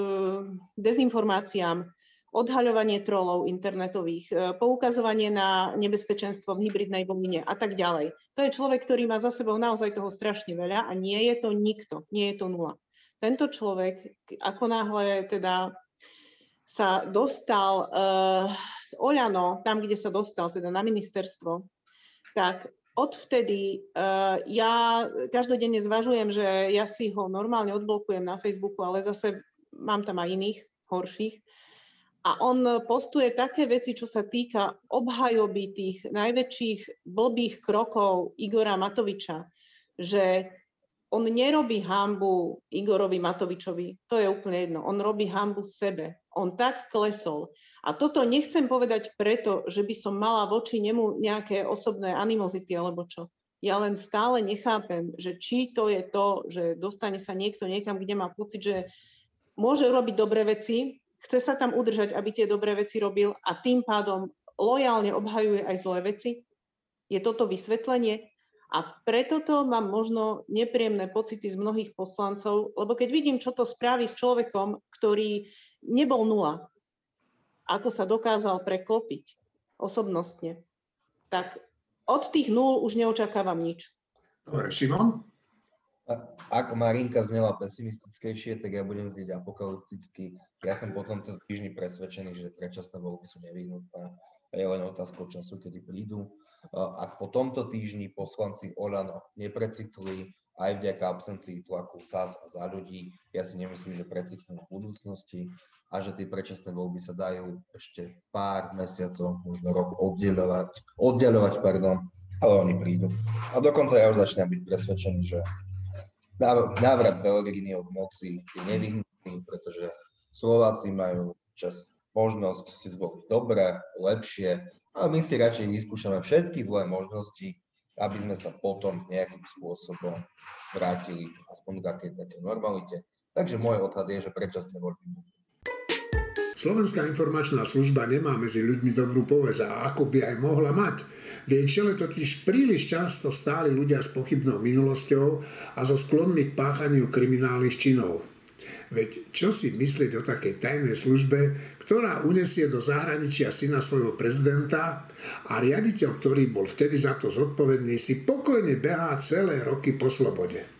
dezinformáciám, odhaľovanie trolov internetových, e, poukazovanie na nebezpečenstvo v hybridnej vojne a tak ďalej. To je človek, ktorý má za sebou naozaj toho strašne veľa a nie je to nikto, nie je to nula. Tento človek, ako náhle teda sa dostal uh, z Oľano, tam, kde sa dostal, teda na ministerstvo, tak odvtedy uh, ja každodenne zvažujem, že ja si ho normálne odblokujem na Facebooku, ale zase mám tam aj iných horších. A on postuje také veci, čo sa týka obhajoby tých najväčších blbých krokov Igora Matoviča, že on nerobí hambu Igorovi Matovičovi, to je úplne jedno, on robí hambu sebe. On tak klesol, a toto nechcem povedať preto, že by som mala voči nemu nejaké osobné animozity alebo čo. Ja len stále nechápem, že či to je to, že dostane sa niekto niekam, kde má pocit, že môže robiť dobré veci, chce sa tam udržať, aby tie dobré veci robil a tým pádom lojálne obhajuje aj zlé veci. Je toto vysvetlenie? A preto to mám možno nepríjemné pocity z mnohých poslancov, lebo keď vidím, čo to spraví s človekom, ktorý nebol nula, ako sa dokázal preklopiť osobnostne, tak od tých nul už neočakávam nič. Dobre, Šimon? Ak Marinka znela pesimistickejšie, tak ja budem znieť apokalypticky. Ja som po tomto týždni presvedčený, že predčasné voľby sú nevyhnutné. Je len otázkou času, kedy prídu. Ak po tomto týždni poslanci Olano neprecitli aj vďaka absencii tlaku SAS a za ľudí. Ja si nemyslím, že precitnú v budúcnosti a že tie predčasné voľby sa dajú ešte pár mesiacov, možno rok oddelovať, oddelovať, pardon, ale oni prídu. A dokonca ja už začnem byť presvedčený, že návrat Pelegrini od moci je nevyhnutný, pretože Slováci majú čas možnosť si zvoliť dobré, lepšie, ale my si radšej vyskúšame všetky zlé možnosti, aby sme sa potom nejakým spôsobom vrátili aspoň k takej normalite. Takže môj odhad je, že predčasné voľby budú. Slovenská informačná služba nemá medzi ľuďmi dobrú povesť a ako by aj mohla mať. V jej čele totiž príliš často stáli ľudia s pochybnou minulosťou a so sklonmi k páchaniu kriminálnych činov. Veď čo si myslieť o takej tajnej službe, ktorá unesie do zahraničia syna svojho prezidenta a riaditeľ, ktorý bol vtedy za to zodpovedný, si pokojne behá celé roky po slobode.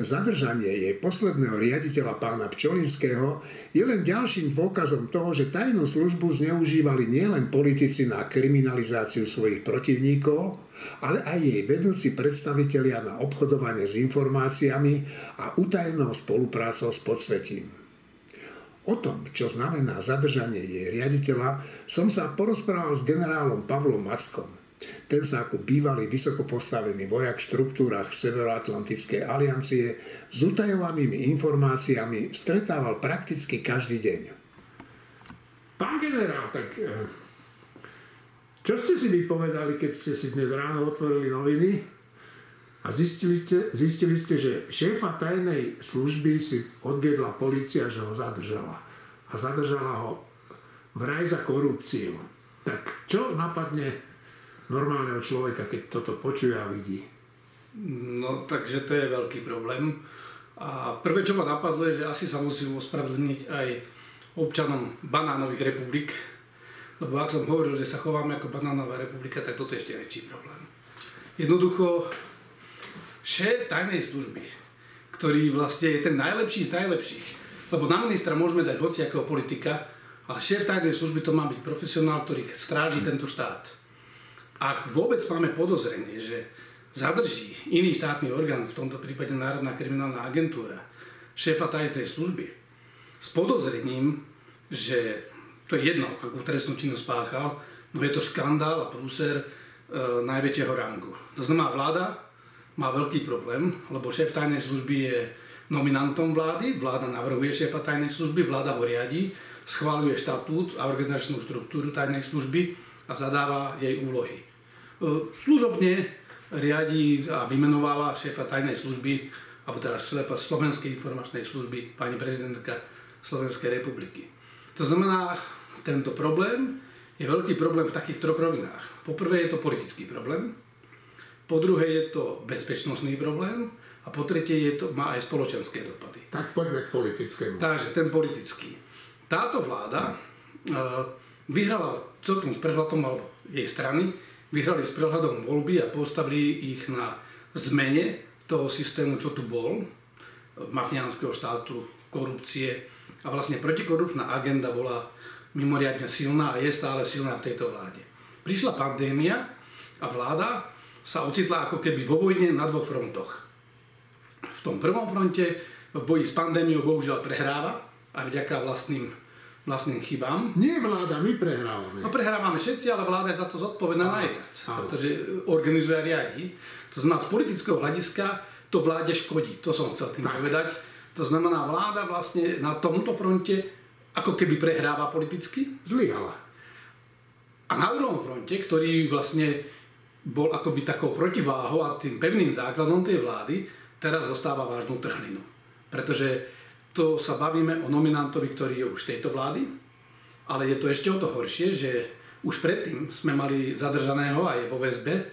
Zadržanie jej posledného riaditeľa pána Pčolinského je len ďalším dôkazom toho, že tajnú službu zneužívali nielen politici na kriminalizáciu svojich protivníkov, ale aj jej vedúci predstavitelia na obchodovanie s informáciami a utajenou spoluprácou s podsvetím. O tom, čo znamená zadržanie jej riaditeľa, som sa porozprával s generálom Pavlom Mackom. Ten sa ako bývalý vysoko postavený vojak v štruktúrach Severoatlantickej aliancie s utajovanými informáciami stretával prakticky každý deň. Pán generál, tak eh, čo ste si vypovedali, keď ste si dnes ráno otvorili noviny a zistili ste, zistili ste že šéfa tajnej služby si odviedla policia, že ho zadržala. A zadržala ho vraj za korupciu. Tak čo napadne normálneho človeka, keď toto počuje a vidí? No, takže to je veľký problém. A prvé, čo ma napadlo, je, že asi sa musím ospravedlniť aj občanom banánových republik, lebo ak som hovoril, že sa chováme ako banánová republika, tak toto je ešte väčší problém. Jednoducho, šéf tajnej služby, ktorý vlastne je ten najlepší z najlepších, lebo na ministra môžeme dať hociakého politika, ale šéf tajnej služby to má byť profesionál, ktorý stráži tento štát ak vôbec máme podozrenie, že zadrží iný štátny orgán, v tomto prípade Národná kriminálna agentúra, šéfa tajnej služby, s podozrením, že to je jedno, akú trestnú činnosť spáchal, no je to škandál a prúser e, najväčšieho rangu. To znamená, vláda má veľký problém, lebo šéf tajnej služby je nominantom vlády, vláda navrhuje šéfa tajnej služby, vláda ho riadi, schváluje štatút a organizačnú štruktúru tajnej služby a zadáva jej úlohy. E, služobne riadi a vymenováva šéfa tajnej služby, alebo teda šéfa Slovenskej informačnej služby, pani prezidentka Slovenskej republiky. To znamená, tento problém je veľký problém v takých troch rovinách. Po prvé je to politický problém, po druhé je to bezpečnostný problém a po tretie je to, má aj spoločenské dopady. Tak poďme k politickému. Takže ten politický. Táto vláda uh, vyhrala celkom s prehľadom, alebo jej strany, vyhrali s prehľadom voľby a postavili ich na zmene toho systému, čo tu bol, mafiánskeho štátu, korupcie a vlastne protikorupčná agenda bola mimoriadne silná a je stále silná v tejto vláde. Prišla pandémia a vláda sa ocitla ako keby vo vojne na dvoch frontoch. V tom prvom fronte v boji s pandémiou bohužiaľ prehráva aj vďaka vlastným, vlastným chybám. Nie vláda, my prehrávame. No prehrávame všetci, ale vláda je za to zodpovedná najviac, pretože organizuje a riadi. To znamená, z politického hľadiska to vláde škodí, to som chcel tým tak. povedať. To znamená, vláda vlastne na tomto fronte ako keby prehráva politicky. Zlyhala. A na druhom fronte, ktorý vlastne bol akoby takou protiváhou a tým pevným základom tej vlády, teraz zostáva vážnu trhlinu. Pretože to sa bavíme o nominantovi, ktorý je už tejto vlády, ale je to ešte o to horšie, že už predtým sme mali zadržaného aj vo väzbe e,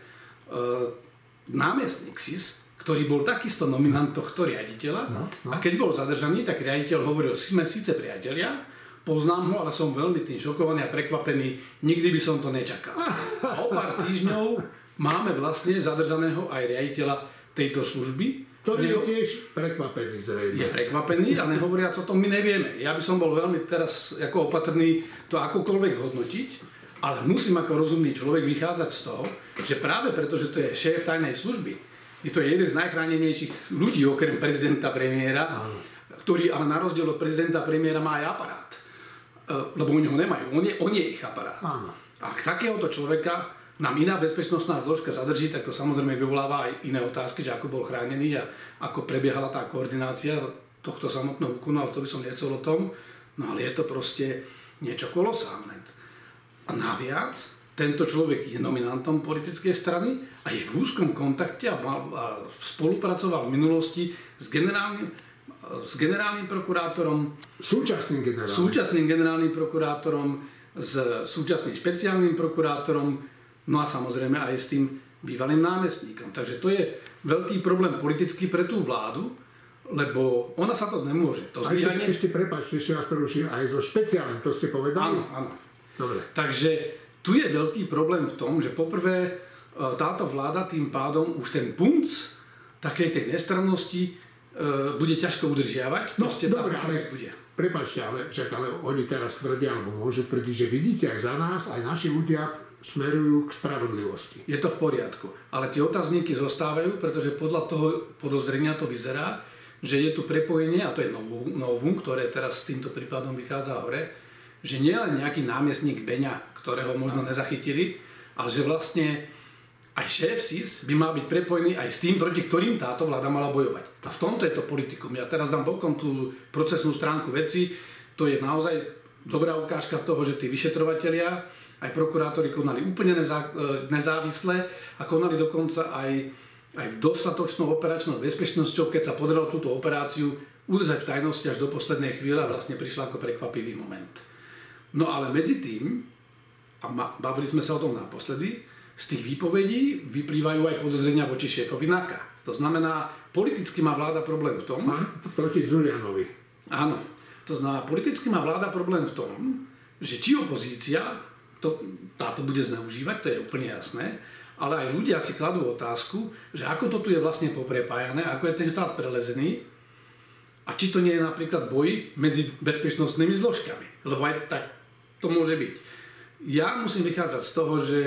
námestník SIS, ktorý bol takisto nominant tohto riaditeľa no, no. a keď bol zadržaný, tak riaditeľ hovoril, sme síce priatelia, poznám ho, ale som veľmi tým šokovaný a prekvapený, nikdy by som to nečakal. A o pár týždňov máme vlastne zadržaného aj riaditeľa tejto služby, ktorý je tiež prekvapený zrejme. Je prekvapený a nehovoriac o tom my nevieme. Ja by som bol veľmi teraz ako opatrný to akokoľvek hodnotiť, ale musím ako rozumný človek vychádzať z toho, že práve preto, že to je šéf tajnej služby, je to jeden z najchránenejších ľudí okrem prezidenta premiéra, ktorý ale na rozdiel od prezidenta premiéra má aj aparát. E, lebo oni ho nemajú. On je, on je ich aparát. Áno. A takéhoto človeka nám iná bezpečnostná zložka zadrží, tak to samozrejme vyvoláva aj iné otázky, že ako bol chránený a ako prebiehala tá koordinácia tohto samotného úkonu, ale to by som nechcel o tom. No ale je to proste niečo kolosálne. A naviac, tento človek je nominantom politickej strany a je v úzkom kontakte a, mal, a spolupracoval v minulosti s generálnym, s generálnym prokurátorom, súčasným generálnym. súčasným generálnym prokurátorom, s súčasným špeciálnym prokurátorom, No a samozrejme aj s tým bývalým námestníkom. Takže to je veľký problém politický pre tú vládu, lebo ona sa to nemôže. To a zvíjanie... ešte, ešte prepáč, ešte vás preruším, aj so špeciálnym, to ste povedali? Áno, áno. Dobre. Takže tu je veľký problém v tom, že poprvé e, táto vláda tým pádom už ten punc takej tej nestrannosti e, bude ťažko udržiavať. No, dobre, ale bude. Prepačte, ale, však, ale oni teraz tvrdia, alebo môžu tvrdiť, že vidíte aj za nás, aj naši ľudia smerujú k spravodlivosti. Je to v poriadku. Ale tie otázniky zostávajú, pretože podľa toho podozrenia to vyzerá, že je tu prepojenie, a to je novum, ktoré teraz s týmto prípadom vychádza hore, že nie len nejaký námestník Beňa, ktorého možno nezachytili, ale že vlastne aj šéf SIS by mal byť prepojený aj s tým, proti ktorým táto vláda mala bojovať. A v tomto je to politikum. Ja teraz dám bokom tú procesnú stránku veci. To je naozaj dobrá ukážka toho, že tí vyšetrovatelia aj prokurátori konali úplne nezá, e, nezávisle a konali dokonca aj, aj v dostatočnou operačnou bezpečnosťou, keď sa podarilo túto operáciu udržať v tajnosti až do poslednej chvíle a vlastne prišla ako prekvapivý moment. No ale medzi tým, a bavili sme sa o tom naposledy, z tých výpovedí vyplývajú aj podozrenia voči šéfovi NAKA. To znamená, politicky má vláda problém v tom... Proti Zulianovi. Áno. To znamená, politicky má vláda problém v tom, že či opozícia to, táto bude zneužívať, to je úplne jasné, ale aj ľudia si kladú otázku, že ako to tu je vlastne poprepájané, ako je ten štát prelezený a či to nie je napríklad boj medzi bezpečnostnými zložkami, lebo aj tak to môže byť. Ja musím vychádzať z toho, že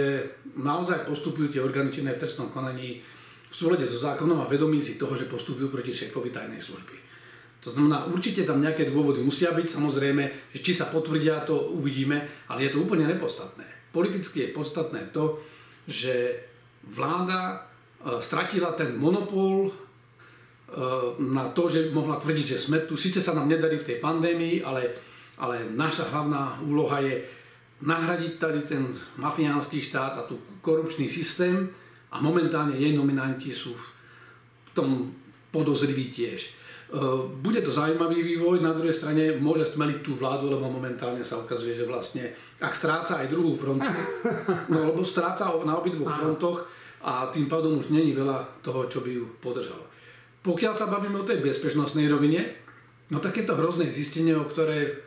naozaj postupujú tie orgány činné v trestnom konaní v súlede so zákonom a vedomí si toho, že postupujú proti šéfovi tajnej služby. To znamená, určite tam nejaké dôvody musia byť, samozrejme, či sa potvrdia, to uvidíme, ale je to úplne nepodstatné. Politicky je podstatné to, že vláda e, stratila ten monopol e, na to, že mohla tvrdiť, že sme tu. Sice sa nám nedarí v tej pandémii, ale, ale naša hlavná úloha je nahradiť tady ten mafiánsky štát a tu korupčný systém a momentálne jej nominanti sú v tom podozriví tiež. E, bude to zaujímavý vývoj, na druhej strane môže stmeliť tú vládu, lebo momentálne sa ukazuje, že vlastne, ak stráca aj druhú frontu, no lebo stráca na obidvoch frontoch a tým pádom už není veľa toho, čo by ju podržalo. Pokiaľ sa bavíme o tej bezpečnostnej rovine, no tak je to hrozné zistenie, o, ktoré,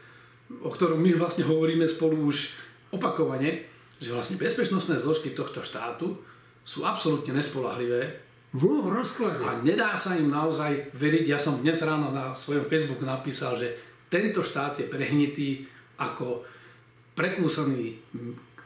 o ktorom my vlastne hovoríme spolu už opakovane, že vlastne bezpečnostné zložky tohto štátu sú absolútne nespolahlivé v rozklade. A nedá sa im naozaj veriť. Ja som dnes ráno na svojom Facebooku napísal, že tento štát je prehnitý ako prekúsaný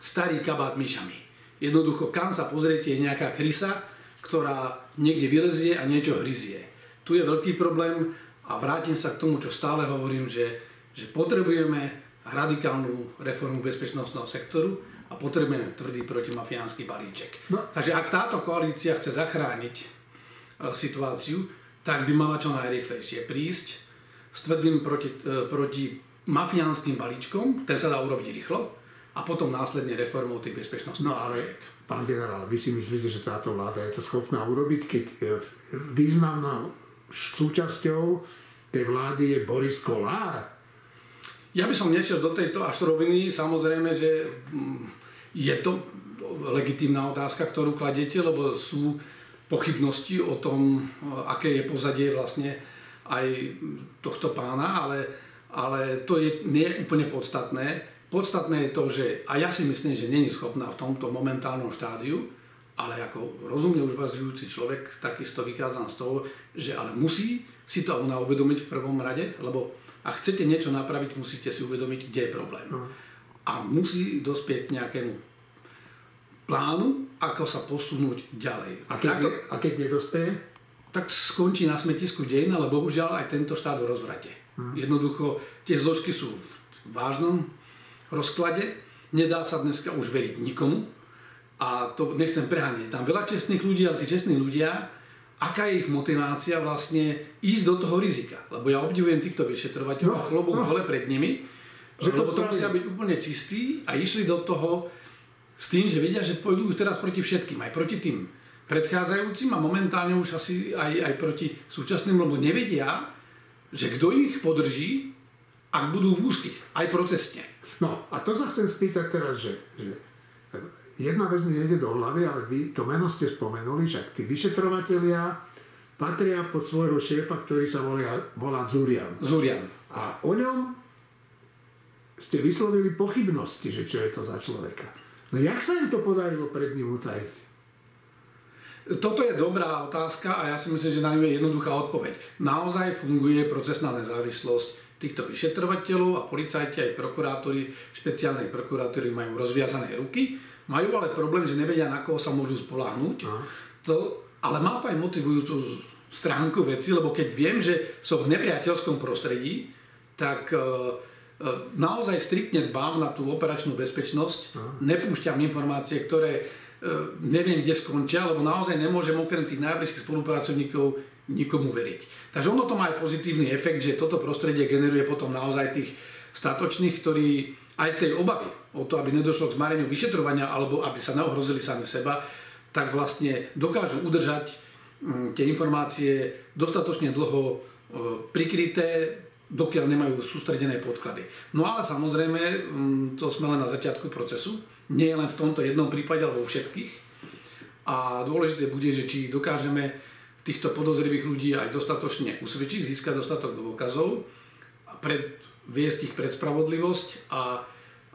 starý kabát myšami. Jednoducho, kam sa pozriete, je nejaká krysa, ktorá niekde vylezie a niečo hryzie. Tu je veľký problém a vrátim sa k tomu, čo stále hovorím, že, že potrebujeme radikálnu reformu bezpečnostného sektoru, a potrebujeme tvrdý protimafiánsky balíček. No. Takže ak táto koalícia chce zachrániť e, situáciu, tak by mala čo najrýchlejšie prísť s tvrdým proti, e, proti mafiánskym balíčkom, ten sa dá urobiť rýchlo, a potom následne reformou tých bezpečnostných No ale, pán generál, vy si myslíte, že táto vláda je to schopná urobiť, keď e, významnou súčasťou tej vlády je Boris Kolár? Ja by som nešiel do tejto až roviny. Samozrejme, že mm, je to legitímna otázka, ktorú kladete, lebo sú pochybnosti o tom, aké je pozadie vlastne aj tohto pána, ale, ale to je nie je úplne podstatné. Podstatné je to, že, a ja si myslím, že není schopná v tomto momentálnom štádiu, ale ako rozumne uvažujúci človek, takisto vychádzam z toho, že ale musí si to ona uvedomiť v prvom rade, lebo a chcete niečo napraviť, musíte si uvedomiť, kde je problém. No. A musí dospieť nejakému plánu, ako sa posunúť ďalej. A keď, ne, a keď nedospie? Tak skončí na smetisku dejin, ale bohužiaľ aj tento štát v rozvrate. Hmm. Jednoducho, tie zložky sú v vážnom rozklade, nedá sa dneska už veriť nikomu a to nechcem preháňať. Tam veľa čestných ľudí, ale tí čestní ľudia aká je ich motivácia vlastne ísť do toho rizika. Lebo ja obdivujem týchto vyšetrovateľov, no, klobúk no. hole pred nimi, že to, to musia byť úplne čistí a išli do toho s tým, že vedia, že pôjdu už teraz proti všetkým, aj proti tým predchádzajúcim a momentálne už asi aj, aj proti súčasným, lebo nevedia, že kto ich podrží, ak budú v úzkých, aj procesne. No a to sa chcem spýtať teraz, že, že jedna vec mi nejde do hlavy, ale vy to meno ste spomenuli, že tí vyšetrovatelia patria pod svojho šéfa, ktorý sa volá, volá Zurian. Zurian. A o ňom ste vyslovili pochybnosti, že čo je to za človeka. No jak sa im to podarilo pred ním utajiť? Toto je dobrá otázka a ja si myslím, že na ňu je jednoduchá odpoveď. Naozaj funguje procesná nezávislosť týchto vyšetrovateľov a policajti aj prokurátori, špeciálnej prokurátory majú rozviazané ruky majú ale problém, že nevedia, na koho sa môžu spolahnúť. To, ale má to aj motivujúcu stránku veci, lebo keď viem, že som v nepriateľskom prostredí, tak e, e, naozaj striktne dbám na tú operačnú bezpečnosť, nepúšťam informácie, ktoré e, neviem, kde skončia, lebo naozaj nemôžem okrem tých najbližších spolupracovníkov nikomu veriť. Takže ono to má aj pozitívny efekt, že toto prostredie generuje potom naozaj tých statočných, ktorí aj z tej obavy o to, aby nedošlo k zmareniu vyšetrovania alebo aby sa neohrozili sami seba, tak vlastne dokážu udržať mm, tie informácie dostatočne dlho e, prikryté, dokiaľ nemajú sústredené podklady. No ale samozrejme, mm, to sme len na začiatku procesu, nie len v tomto jednom prípade, ale vo všetkých. A dôležité bude, že či dokážeme týchto podozrivých ľudí aj dostatočne usvedčiť, získať dostatok dôkazov, pred, viesť ich pred spravodlivosť a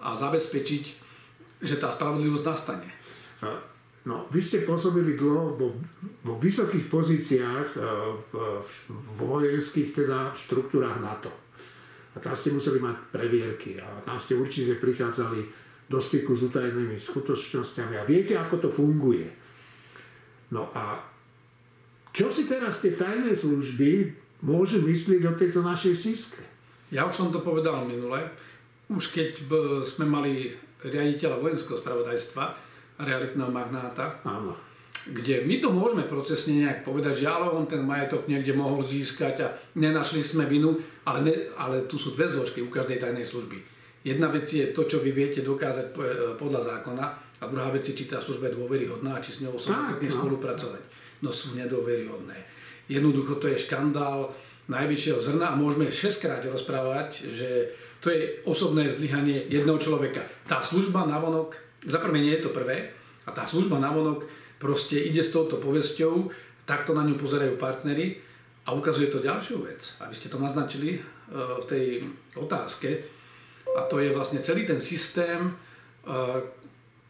a zabezpečiť, že tá spravodlivosť nastane. No, vy ste pôsobili dlho vo, vo vysokých pozíciách e, v, vo vojenských teda štruktúrách NATO. A tam ste museli mať previerky a tam ste určite prichádzali do styku s utajenými skutočnosťami a viete, ako to funguje. No a čo si teraz tie tajné služby môžu myslieť o tejto našej síske? Ja už som to povedal minule už keď sme mali riaditeľa vojenského spravodajstva, realitného magnáta, Áno. kde my to môžeme procesne nejak povedať, že ale on ten majetok niekde mohol získať a nenašli sme vinu, ale, ne, ale tu sú dve zložky u každej tajnej služby. Jedna vec je to, čo vy viete dokázať e, podľa zákona a druhá vec je, či tá služba je dôveryhodná a či s ňou som no. spolupracovať. No sú nedôveryhodné. Jednoducho to je škandál najvyššieho zrna a môžeme 6 krát rozprávať, že to je osobné zlyhanie jedného človeka. Tá služba navonok, za prvé nie je to prvé, a tá služba navonok proste ide s touto povesťou, takto na ňu pozerajú partnery a ukazuje to ďalšiu vec, aby ste to naznačili e, v tej otázke. A to je vlastne celý ten systém e,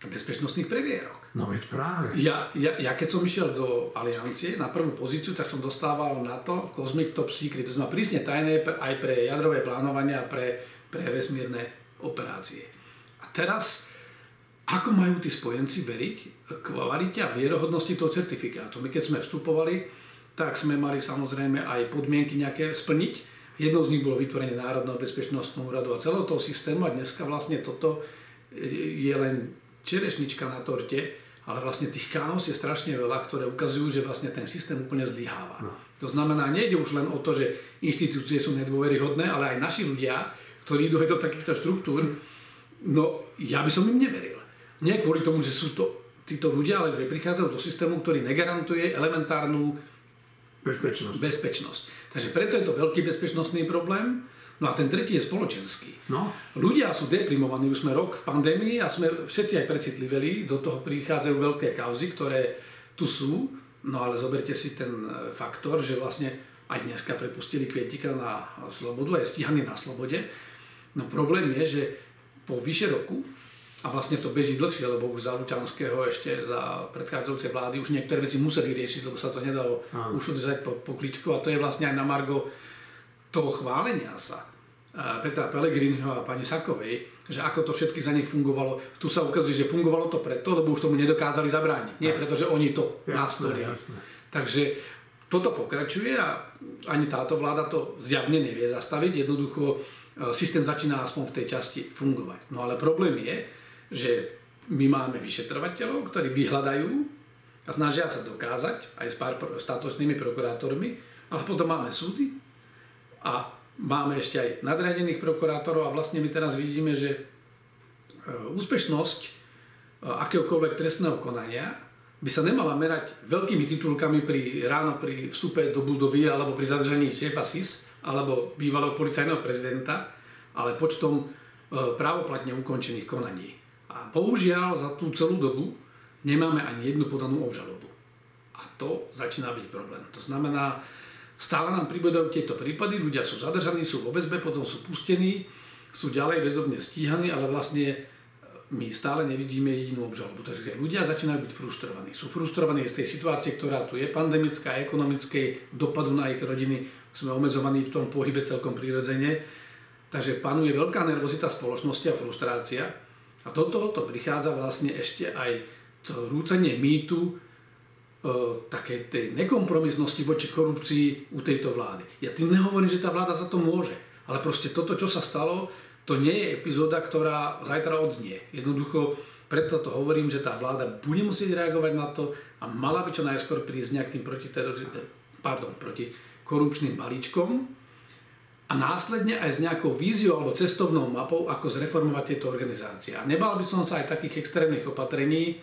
bezpečnostných previerok. No veď práve. Ja, ja, ja keď som išiel do aliancie na prvú pozíciu, tak som dostával na to Cosmic Top Secret, to znamená prísne tajné aj pre jadrové plánovanie a pre, pre vesmírne operácie. A teraz, ako majú tí spojenci veriť kvalite a vierohodnosti toho certifikátu? My keď sme vstupovali, tak sme mali samozrejme aj podmienky nejaké splniť. Jednou z nich bolo vytvorenie Národného bezpečnostného úradu a celého toho systému a dneska vlastne toto je len čerešnička na torte, ale vlastne tých chaos je strašne veľa, ktoré ukazujú, že vlastne ten systém úplne zlyháva. No. To znamená, nejde už len o to, že inštitúcie sú nedôveryhodné, ale aj naši ľudia, ktorí idú aj do takýchto štruktúr, no ja by som im neveril. Nie kvôli tomu, že sú to títo ľudia, ale že prichádzajú zo systému, ktorý negarantuje elementárnu bezpečnosť. bezpečnosť. Takže preto je to veľký bezpečnostný problém No a ten tretí je spoločenský. No. Ľudia sú deprimovaní, už sme rok v pandémii a sme všetci aj precitliveli, do toho prichádzajú veľké kauzy, ktoré tu sú, no ale zoberte si ten e, faktor, že vlastne aj dneska prepustili Kvietika na slobodu, aj stíhaný na slobode. No problém je, že po vyše roku, a vlastne to beží dlhšie, lebo už za Lučanského ešte za predchádzajúce vlády už niektoré veci museli riešiť, lebo sa to nedalo Aha. už udržať po, po kličku a to je vlastne aj na Margo toho chválenia sa Petra Pellegriniho a pani Sakovej, že ako to všetky za nich fungovalo. Tu sa ukazuje, že fungovalo to preto, lebo už tomu nedokázali zabrániť. Nie preto, že oni to nastolili. Takže toto pokračuje a ani táto vláda to zjavne nevie zastaviť. Jednoducho e, systém začína aspoň v tej časti fungovať. No ale problém je, že my máme vyšetrovateľov, ktorí vyhľadajú a snažia sa dokázať aj s pár statočnými prokurátormi, ale potom máme súdy a máme ešte aj nadriadených prokurátorov a vlastne my teraz vidíme, že e, úspešnosť e, akéhokoľvek trestného konania by sa nemala merať veľkými titulkami pri, ráno pri vstupe do budovy alebo pri zadržaní šéfa SIS alebo bývalého policajného prezidenta, ale počtom e, právoplatne ukončených konaní. A bohužiaľ za tú celú dobu nemáme ani jednu podanú obžalobu. A to začína byť problém. To znamená, Stále nám pribúdajú tieto prípady, ľudia sú zadržaní, sú vo väzbe, potom sú pustení, sú ďalej väzobne stíhaní, ale vlastne e, my stále nevidíme jedinú obžalobu. Takže ľudia začínajú byť frustrovaní. Sú frustrovaní z tej situácie, ktorá tu je, pandemická, ekonomickej, dopadu na ich rodiny. Sme omezovaní v tom pohybe celkom prirodzene. Takže panuje veľká nervozita spoločnosti a frustrácia. A do tohoto prichádza vlastne ešte aj to rúcenie mýtu, také tej nekompromisnosti voči korupcii u tejto vlády. Ja tým nehovorím, že tá vláda za to môže, ale proste toto, čo sa stalo, to nie je epizóda, ktorá zajtra odznie. Jednoducho, preto to hovorím, že tá vláda bude musieť reagovať na to a mala by čo najskôr prísť nejakým proti, pardon, proti korupčným balíčkom a následne aj s nejakou víziou alebo cestovnou mapou, ako zreformovať tieto organizácie. A nebal by som sa aj takých extrémnych opatrení,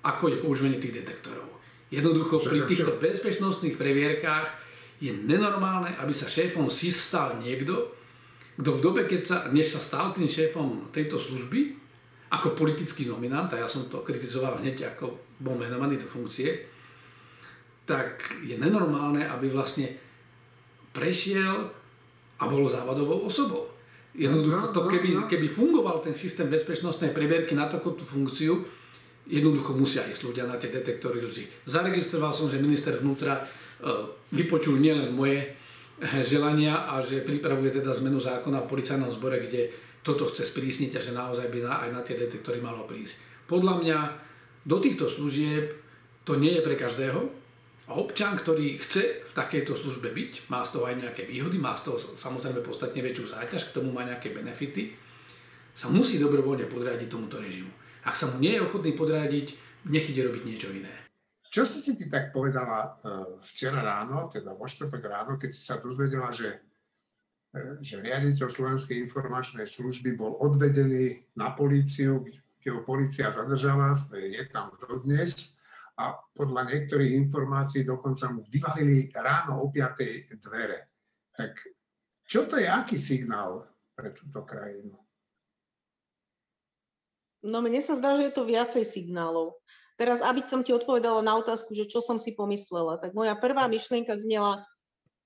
ako je používanie tých detektorov. Jednoducho pri týchto bezpečnostných previerkách je nenormálne, aby sa šéfom SIS stal niekto, kto v dobe, keď sa, než sa stal tým šéfom tejto služby, ako politický nominant, a ja som to kritizoval hneď, ako bol menovaný do funkcie, tak je nenormálne, aby vlastne prešiel a bol závadovou osobou. Jednoducho, to keby, keby fungoval ten systém bezpečnostnej previerky na takúto funkciu, jednoducho musia ísť ľudia na tie detektory lži. Zaregistroval som, že minister vnútra e, vypočul nielen moje e, želania a že pripravuje teda zmenu zákona v policajnom zbore, kde toto chce sprísniť a že naozaj by aj na tie detektory malo prísť. Podľa mňa do týchto služieb to nie je pre každého. Občan, ktorý chce v takejto službe byť, má z toho aj nejaké výhody, má z toho samozrejme podstatne väčšiu záťaž, k tomu má nejaké benefity, sa musí dobrovoľne podriadiť tomuto režimu. Ak sa mu nie je ochotný podrádiť, nech ide robiť niečo iné. čo si si ty tak povedala uh, včera ráno, teda vo štvrtok ráno, keď si sa dozvedela, že, uh, že riaditeľ Slovenskej informačnej služby bol odvedený na políciu, jeho policia zadržala, je tam dodnes a podľa niektorých informácií dokonca mu vyvalili ráno o 5. dvere. Tak čo to je, aký signál pre túto krajinu? No mne sa zdá, že je to viacej signálov. Teraz, aby som ti odpovedala na otázku, že čo som si pomyslela, tak moja prvá myšlienka znela,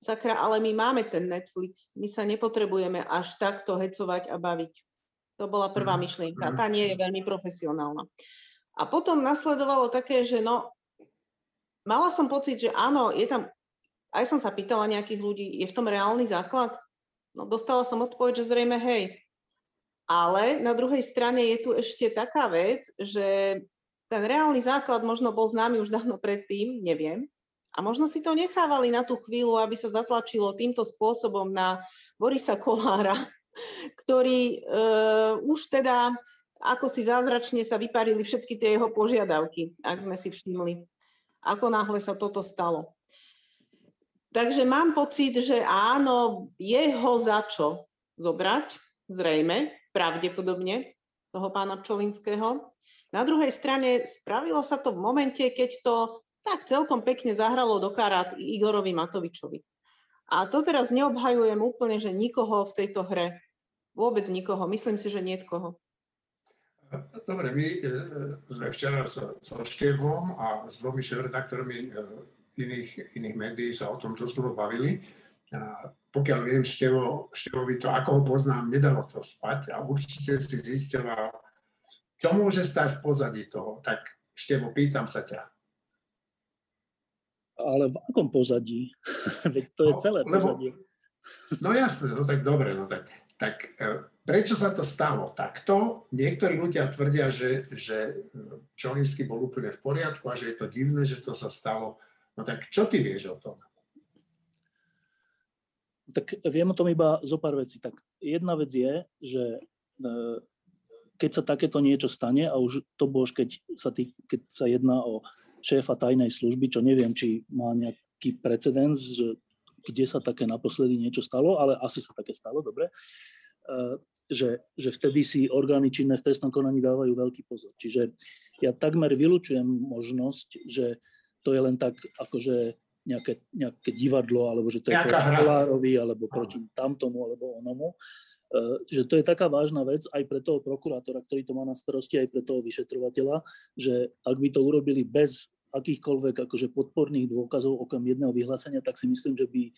sakra, ale my máme ten Netflix, my sa nepotrebujeme až takto hecovať a baviť. To bola prvá mhm. myšlienka, tá nie je veľmi profesionálna. A potom nasledovalo také, že no, mala som pocit, že áno, je tam, aj som sa pýtala nejakých ľudí, je v tom reálny základ? No dostala som odpoveď, že zrejme hej. Ale na druhej strane je tu ešte taká vec, že ten reálny základ možno bol známy už dávno predtým, neviem. A možno si to nechávali na tú chvíľu, aby sa zatlačilo týmto spôsobom na Borisa Kolára, ktorý uh, už teda ako si zázračne sa vyparili všetky tie jeho požiadavky, ak sme si všimli. Ako náhle sa toto stalo. Takže mám pocit, že áno, je ho za čo zobrať, zrejme, pravdepodobne, toho pána Pčolinského. Na druhej strane spravilo sa to v momente, keď to tak celkom pekne zahralo do karát Igorovi Matovičovi. A to teraz neobhajujem úplne, že nikoho v tejto hre. Vôbec nikoho. Myslím si, že nie koho. Dobre, my e, e, sme včera so, so Števom a s dvomi šéf-redaktormi e, iných, iných médií sa o tom dosť bavili. A pokiaľ viem, Števo, Števovi to, ako ho poznám, nedalo to spať a určite si zistila čo môže stať v pozadí toho? Tak Števo, pýtam sa ťa. Ale v akom pozadí? Veď to je no, celé lebo, pozadie. No jasné, no tak dobre, no tak, tak e, prečo sa to stalo takto? Niektorí ľudia tvrdia, že, že Čolinsky bol úplne v poriadku a že je to divné, že to sa stalo. No tak čo ty vieš o tom? Tak viem o tom iba zo pár vecí. Tak jedna vec je, že e, keď sa takéto niečo stane, a už to bolo, keď sa, tý, keď sa jedná o šéfa tajnej služby, čo neviem, či má nejaký precedens, že, kde sa také naposledy niečo stalo, ale asi sa také stalo, dobre, uh, že, že vtedy si orgány činné v trestnom konaní dávajú veľký pozor. Čiže ja takmer vylučujem možnosť, že to je len tak akože nejaké, nejaké divadlo, alebo že to je proti Kolárovi, alebo proti tamtomu, alebo onomu. Eh, že to je taká vážna vec aj pre toho prokurátora, ktorý to má na starosti, aj pre toho vyšetrovateľa, že ak by to urobili bez akýchkoľvek akože podporných dôkazov okrem jedného vyhlásenia, tak si myslím, že by eh,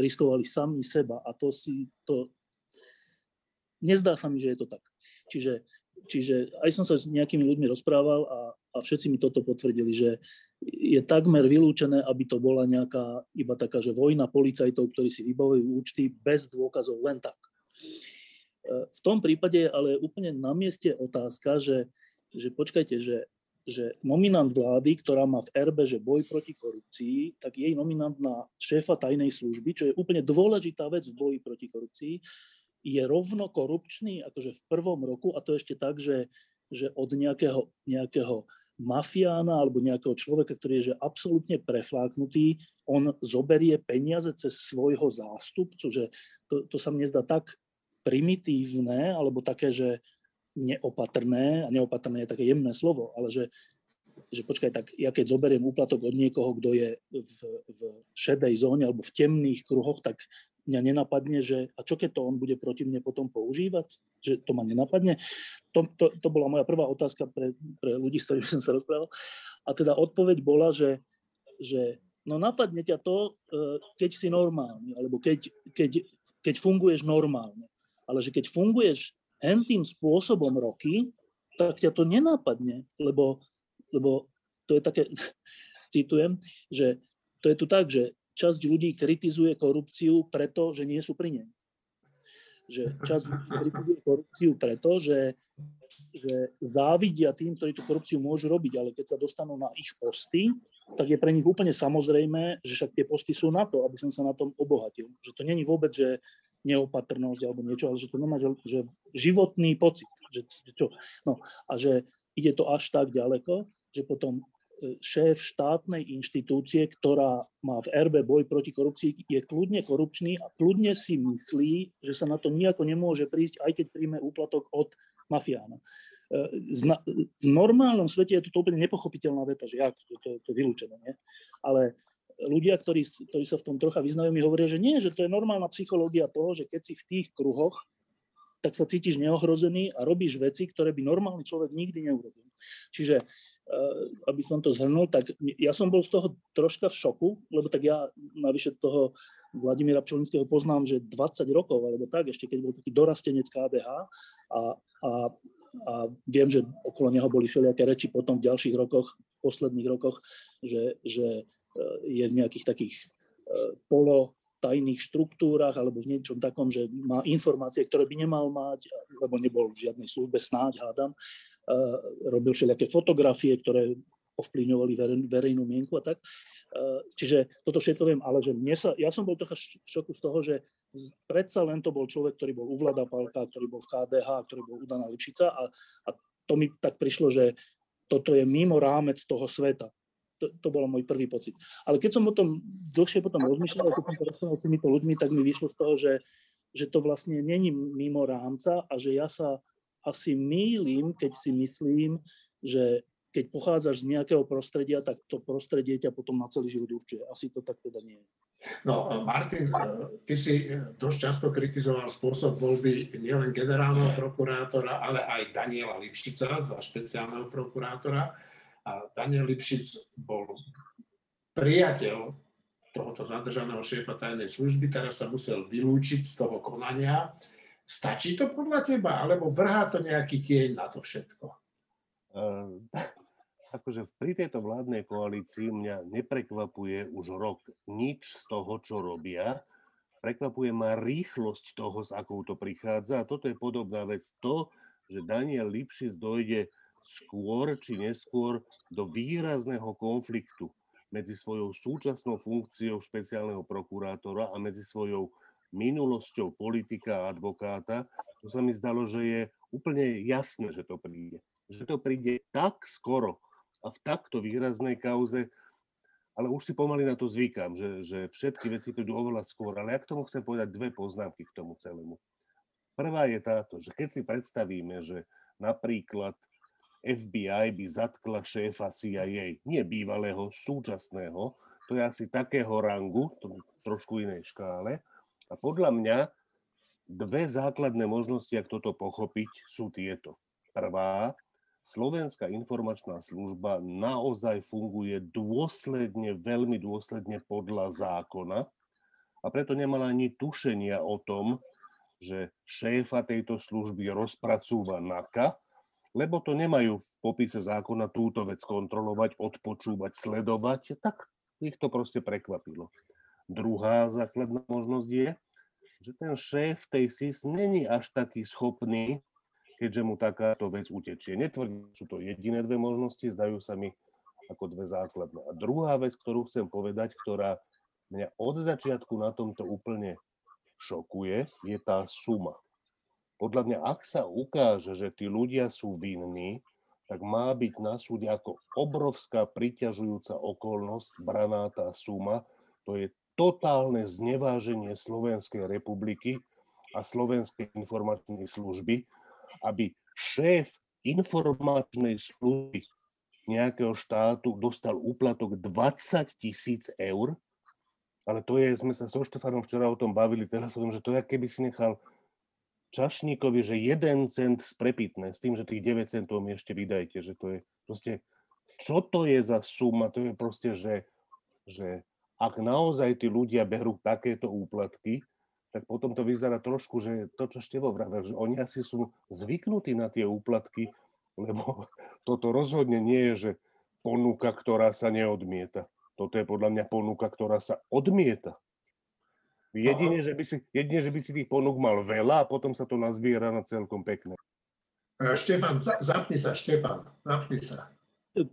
riskovali sami seba a to si to nezdá sa mi, že je to tak. Čiže, čiže aj som sa s nejakými ľuďmi rozprával a, a všetci mi toto potvrdili, že je takmer vylúčené, aby to bola nejaká iba taká, že vojna policajtov, ktorí si vybavujú účty bez dôkazov len tak. V tom prípade je ale úplne na mieste otázka, že, že počkajte, že, že nominant vlády, ktorá má v RB, že boj proti korupcii, tak jej nominant na šéfa tajnej služby, čo je úplne dôležitá vec v boji proti korupcii, je rovno korupčný akože v prvom roku a to ešte tak, že, že od nejakého, nejakého mafiána alebo nejakého človeka, ktorý je že absolútne prefláknutý, on zoberie peniaze cez svojho zástupcu, že to, to sa mne zdá tak primitívne, alebo také, že neopatrné, a neopatrné je také jemné slovo, ale že, že počkaj, tak ja keď zoberiem úplatok od niekoho, kto je v, v šedej zóne alebo v temných kruhoch, tak mňa nenapadne, že a čo keď to on bude proti mne potom používať? Že to ma nenapadne? To, to, to bola moja prvá otázka pre, pre ľudí, s ktorými som sa rozprával. A teda odpoveď bola, že, že no napadne ťa to, e, keď si normálny, alebo keď, keď, keď funguješ normálne ale že keď funguješ tým spôsobom roky, tak ťa to nenápadne, lebo, lebo to je také, citujem, že to je tu tak, že časť ľudí kritizuje korupciu preto, že nie sú pri nej. Že časť ľudí kritizuje korupciu preto, že, že závidia tým, ktorí tú korupciu môžu robiť, ale keď sa dostanú na ich posty, tak je pre nich úplne samozrejme, že však tie posty sú na to, aby som sa na tom obohatil. Že to není vôbec, že neopatrnosť alebo niečo, ale že to nemá že, že životný pocit. Že, že čo, no, a že ide to až tak ďaleko, že potom šéf štátnej inštitúcie, ktorá má v RB boj proti korupcii, je kľudne korupčný a kľudne si myslí, že sa na to nejako nemôže prísť, aj keď príjme úplatok od mafiána. V normálnom svete je to úplne nepochopiteľná veta, že jak, to, to, to je vylúčené. Nie? Ale ľudia, ktorí, ktorí sa v tom trocha vyznajú, mi hovoria, že nie, že to je normálna psychológia toho, že keď si v tých kruhoch, tak sa cítiš neohrozený a robíš veci, ktoré by normálny človek nikdy neurobil. Čiže, eh, aby som to zhrnul, tak ja som bol z toho troška v šoku, lebo tak ja navyše toho Vladimíra Pčelinského poznám, že 20 rokov, alebo tak, ešte keď bol taký dorastenec KDH a, a a viem, že okolo neho boli všelijaké reči potom v ďalších rokoch, v posledných rokoch, že, že e, je v nejakých takých e, polo tajných štruktúrach alebo v niečom takom, že má informácie, ktoré by nemal mať, lebo nebol v žiadnej službe, snáď hádam. Robil všelijaké fotografie, ktoré ovplyvňovali verejnú mienku a tak. Čiže toto všetko viem, ale že mne sa, ja som bol trocha v šoku z toho, že predsa len to bol človek, ktorý bol u Vlada Palka, ktorý bol v KDH, ktorý bol u Dana Lipšica a, a to mi tak prišlo, že toto je mimo rámec toho sveta. To, to bol môj prvý pocit. Ale keď som o tom dlhšie potom rozmýšľal, keď som to rozprával s týmito ľuďmi, tak mi vyšlo z toho, že, že to vlastne není mimo rámca a že ja sa asi mýlim, keď si myslím, že keď pochádzaš z nejakého prostredia, tak to prostredie ťa potom na celý život určuje. Asi to tak teda nie je. No, Martin, ty si dosť často kritizoval spôsob voľby nielen generálneho prokurátora, ale aj Daniela Lipšica za špeciálneho prokurátora. A Daniel Lipšic bol priateľ tohoto zadržaného šéfa tajnej služby, teraz sa musel vylúčiť z toho konania. Stačí to podľa teba, alebo vrhá to nejaký tieň na to všetko? Uh, akože pri tejto vládnej koalícii mňa neprekvapuje už rok nič z toho, čo robia. Prekvapuje ma rýchlosť toho, s akou to prichádza. A toto je podobná vec. To, že Daniel Lipšis dojde skôr či neskôr do výrazného konfliktu medzi svojou súčasnou funkciou špeciálneho prokurátora a medzi svojou minulosťou politika a advokáta, to sa mi zdalo, že je úplne jasné, že to príde. Že to príde tak skoro, a v takto výraznej kauze, ale už si pomaly na to zvykam, že, že všetky veci idú oveľa skôr. Ale ja k tomu chcem povedať dve poznámky k tomu celému. Prvá je táto, že keď si predstavíme, že napríklad FBI by zatkla šéfa CIA, nie bývalého, súčasného, to je asi takého rangu, to trošku inej škále. A podľa mňa dve základné možnosti, ak toto pochopiť, sú tieto. Prvá, Slovenská informačná služba naozaj funguje dôsledne, veľmi dôsledne podľa zákona a preto nemala ani tušenia o tom, že šéfa tejto služby rozpracúva NAKA, lebo to nemajú v popise zákona túto vec kontrolovať, odpočúvať, sledovať, tak ich to proste prekvapilo. Druhá základná možnosť je, že ten šéf tej SIS není až taký schopný keďže mu takáto vec utečie. Netvrdím, sú to jediné dve možnosti, zdajú sa mi ako dve základné. A druhá vec, ktorú chcem povedať, ktorá mňa od začiatku na tomto úplne šokuje, je tá suma. Podľa mňa, ak sa ukáže, že tí ľudia sú vinní, tak má byť na súde ako obrovská priťažujúca okolnosť braná tá suma. To je totálne zneváženie Slovenskej republiky a Slovenskej informačnej služby, aby šéf informačnej služby nejakého štátu dostal úplatok 20 tisíc eur, ale to je, sme sa so Štefanom včera o tom bavili telefónom, že to je, keby si nechal čašníkovi, že jeden cent z prepitné, s tým, že tých 9 centov mi ešte vydajte, že to je proste, čo to je za suma, to je proste, že, že ak naozaj tí ľudia berú takéto úplatky, tak potom to vyzerá trošku, že to, čo Števo vravel, že oni asi sú zvyknutí na tie úplatky, lebo toto rozhodne nie je, že ponuka, ktorá sa neodmieta. Toto je podľa mňa ponuka, ktorá sa odmieta. Jedine, že by si, jedine, že by si tých ponúk mal veľa a potom sa to nazbiera na celkom pekné. E, Štefan, zapni sa, Štefan, zapni sa.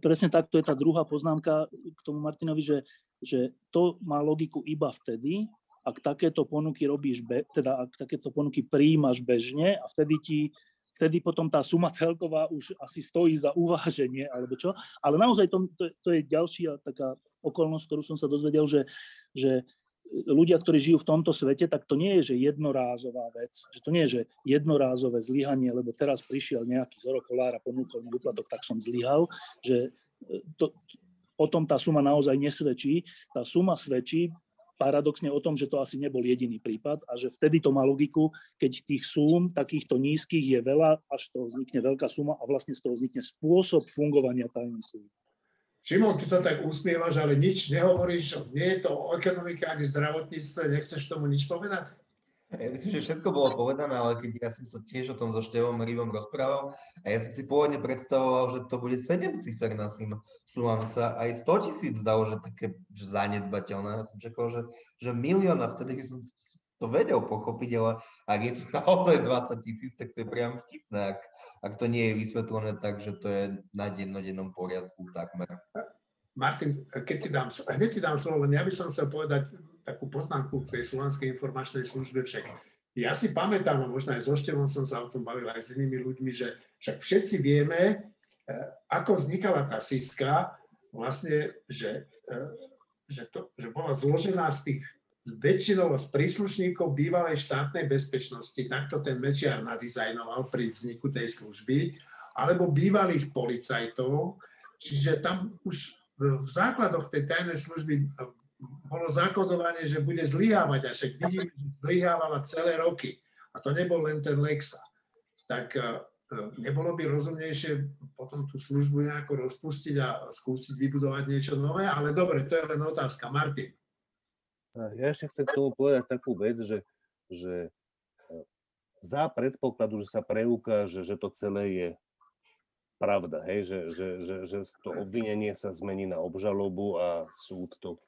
Presne tak, to je tá druhá poznámka k tomu Martinovi, že, že to má logiku iba vtedy, ak takéto ponuky robíš, be, teda ak takéto ponuky príjmaš bežne a vtedy ti vtedy potom tá suma celková už asi stojí za uváženie, alebo čo. Ale naozaj to, to, to je ďalšia taká okolnosť, ktorú som sa dozvedel, že, že ľudia, ktorí žijú v tomto svete, tak to nie je, že jednorázová vec, že to nie je, že jednorázové zlyhanie, lebo teraz prišiel nejaký zorokolár a ponúkol mi úplatok, tak som zlyhal, že e, to, o tom tá suma naozaj nesvedčí. Tá suma svedčí paradoxne o tom, že to asi nebol jediný prípad a že vtedy to má logiku, keď tých súm takýchto nízkych je veľa, až to vznikne veľká suma a vlastne z toho vznikne spôsob fungovania tajnej služby. Šimon, ty sa tak usmievaš, ale nič nehovoríš, nie je to o ekonomike ani zdravotníctve, nechceš tomu nič povedať? Ja myslím, že všetko bolo povedané, ale keď ja som sa tiež o tom so Števom Rivom rozprával a ja som si pôvodne predstavoval, že to bude 7 ciferná suma. Mi sa aj 100 tisíc zdalo, že také že zanedbateľné. Ja som čakal, že, že milión vtedy by som to vedel pochopiť, ale ak je to naozaj 20 tisíc, tak to je priam vtipné, ak, ak to nie je vysvetlené tak, že to je na dennodennom poriadku takmer. Martin, keď ti dám, hneď ti dám slovo, len ja by som chcel povedať takú poznámku k tej Slovenskej informačnej službe však. Ja si pamätám, a možno aj so Števom som sa o tom bavil aj s inými ľuďmi, že však všetci vieme, eh, ako vznikala tá SISKA, vlastne, že, eh, že, to, že bola zložená z tých väčšinou z príslušníkov bývalej štátnej bezpečnosti, takto ten Mečiar nadizajnoval pri vzniku tej služby, alebo bývalých policajtov, čiže tam už v základoch tej tajnej služby bolo zakodovanie, že bude zlyhávať a však vidíme, že zlyhávala celé roky. A to nebol len ten Lexa. Tak e, nebolo by rozumnejšie potom tú službu nejako rozpustiť a skúsiť vybudovať niečo nové, ale dobre, to je len otázka. Martin. Ja ešte chcem k tomu povedať takú vec, že, že e, za predpokladu, že sa preukáže, že to celé je pravda, hej, že, že, že, že to obvinenie sa zmení na obžalobu a súd to e,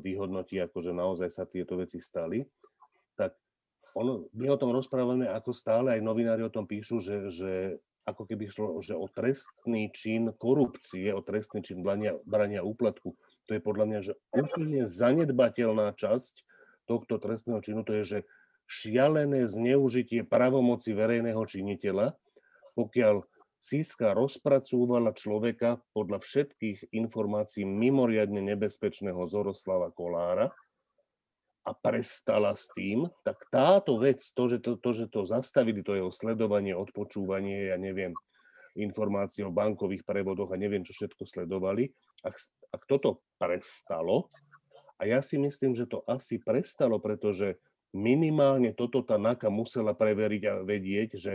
vyhodnotí, ako že naozaj sa tieto veci stali, tak ono, my o tom rozprávame, ako stále aj novinári o tom píšu, že, že ako keby šlo že o trestný čin korupcie, o trestný čin brania, brania úplatku. To je podľa mňa, že úplne zanedbateľná časť tohto trestného činu, to je, že šialené zneužitie pravomoci verejného činiteľa, pokiaľ Siska rozpracúvala človeka podľa všetkých informácií mimoriadne nebezpečného Zoroslava Kolára a prestala s tým, tak táto vec, to, že to, to, že to zastavili, to jeho sledovanie, odpočúvanie, ja neviem, informácie o bankových prevodoch a neviem, čo všetko sledovali, ak, ak toto prestalo, a ja si myslím, že to asi prestalo, pretože minimálne toto tá NAKA musela preveriť a vedieť, že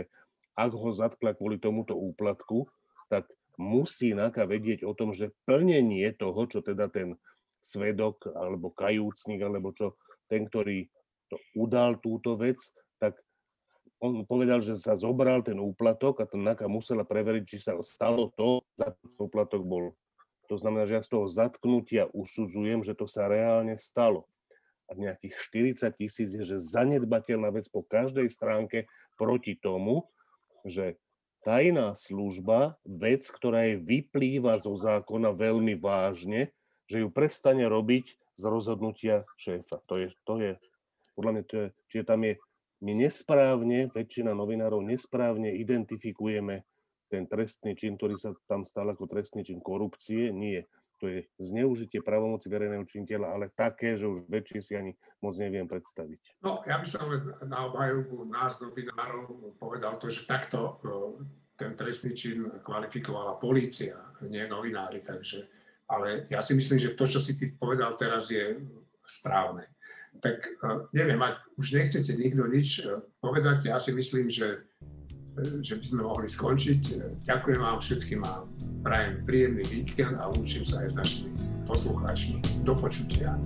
ak ho zatkla kvôli tomuto úplatku, tak musí NAKA vedieť o tom, že plnenie toho, čo teda ten svedok alebo kajúcnik alebo čo, ten, ktorý to udal túto vec, tak on povedal, že sa zobral ten úplatok a ten NAKA musela preveriť, či sa stalo to, za úplatok bol. To znamená, že ja z toho zatknutia usudzujem, že to sa reálne stalo. A nejakých 40 tisíc je, že zanedbateľná vec po každej stránke proti tomu, že tajná služba, vec, ktorá je vyplýva zo zákona veľmi vážne, že ju prestane robiť z rozhodnutia šéfa. To je, to je podľa mňa, to je, čiže tam je, my nesprávne, väčšina novinárov nesprávne identifikujeme ten trestný čin, ktorý sa tam stal ako trestný čin korupcie. Nie to je zneužitie pravomoci verejného činiteľa, ale také, že už väčšie si ani moc neviem predstaviť. No, ja by som na obhajobu nás, novinárov, povedal to, že takto e, ten trestný čin kvalifikovala polícia, nie novinári, takže, ale ja si myslím, že to, čo si ty povedal teraz, je správne. Tak e, neviem, ak už nechcete nikto nič e, povedať, ja si myslím, že že by sme mohli skončiť. Ďakujem vám všetkým a prajem príjemný víkend a lúčim sa aj s našimi poslucháčmi. Do počutia.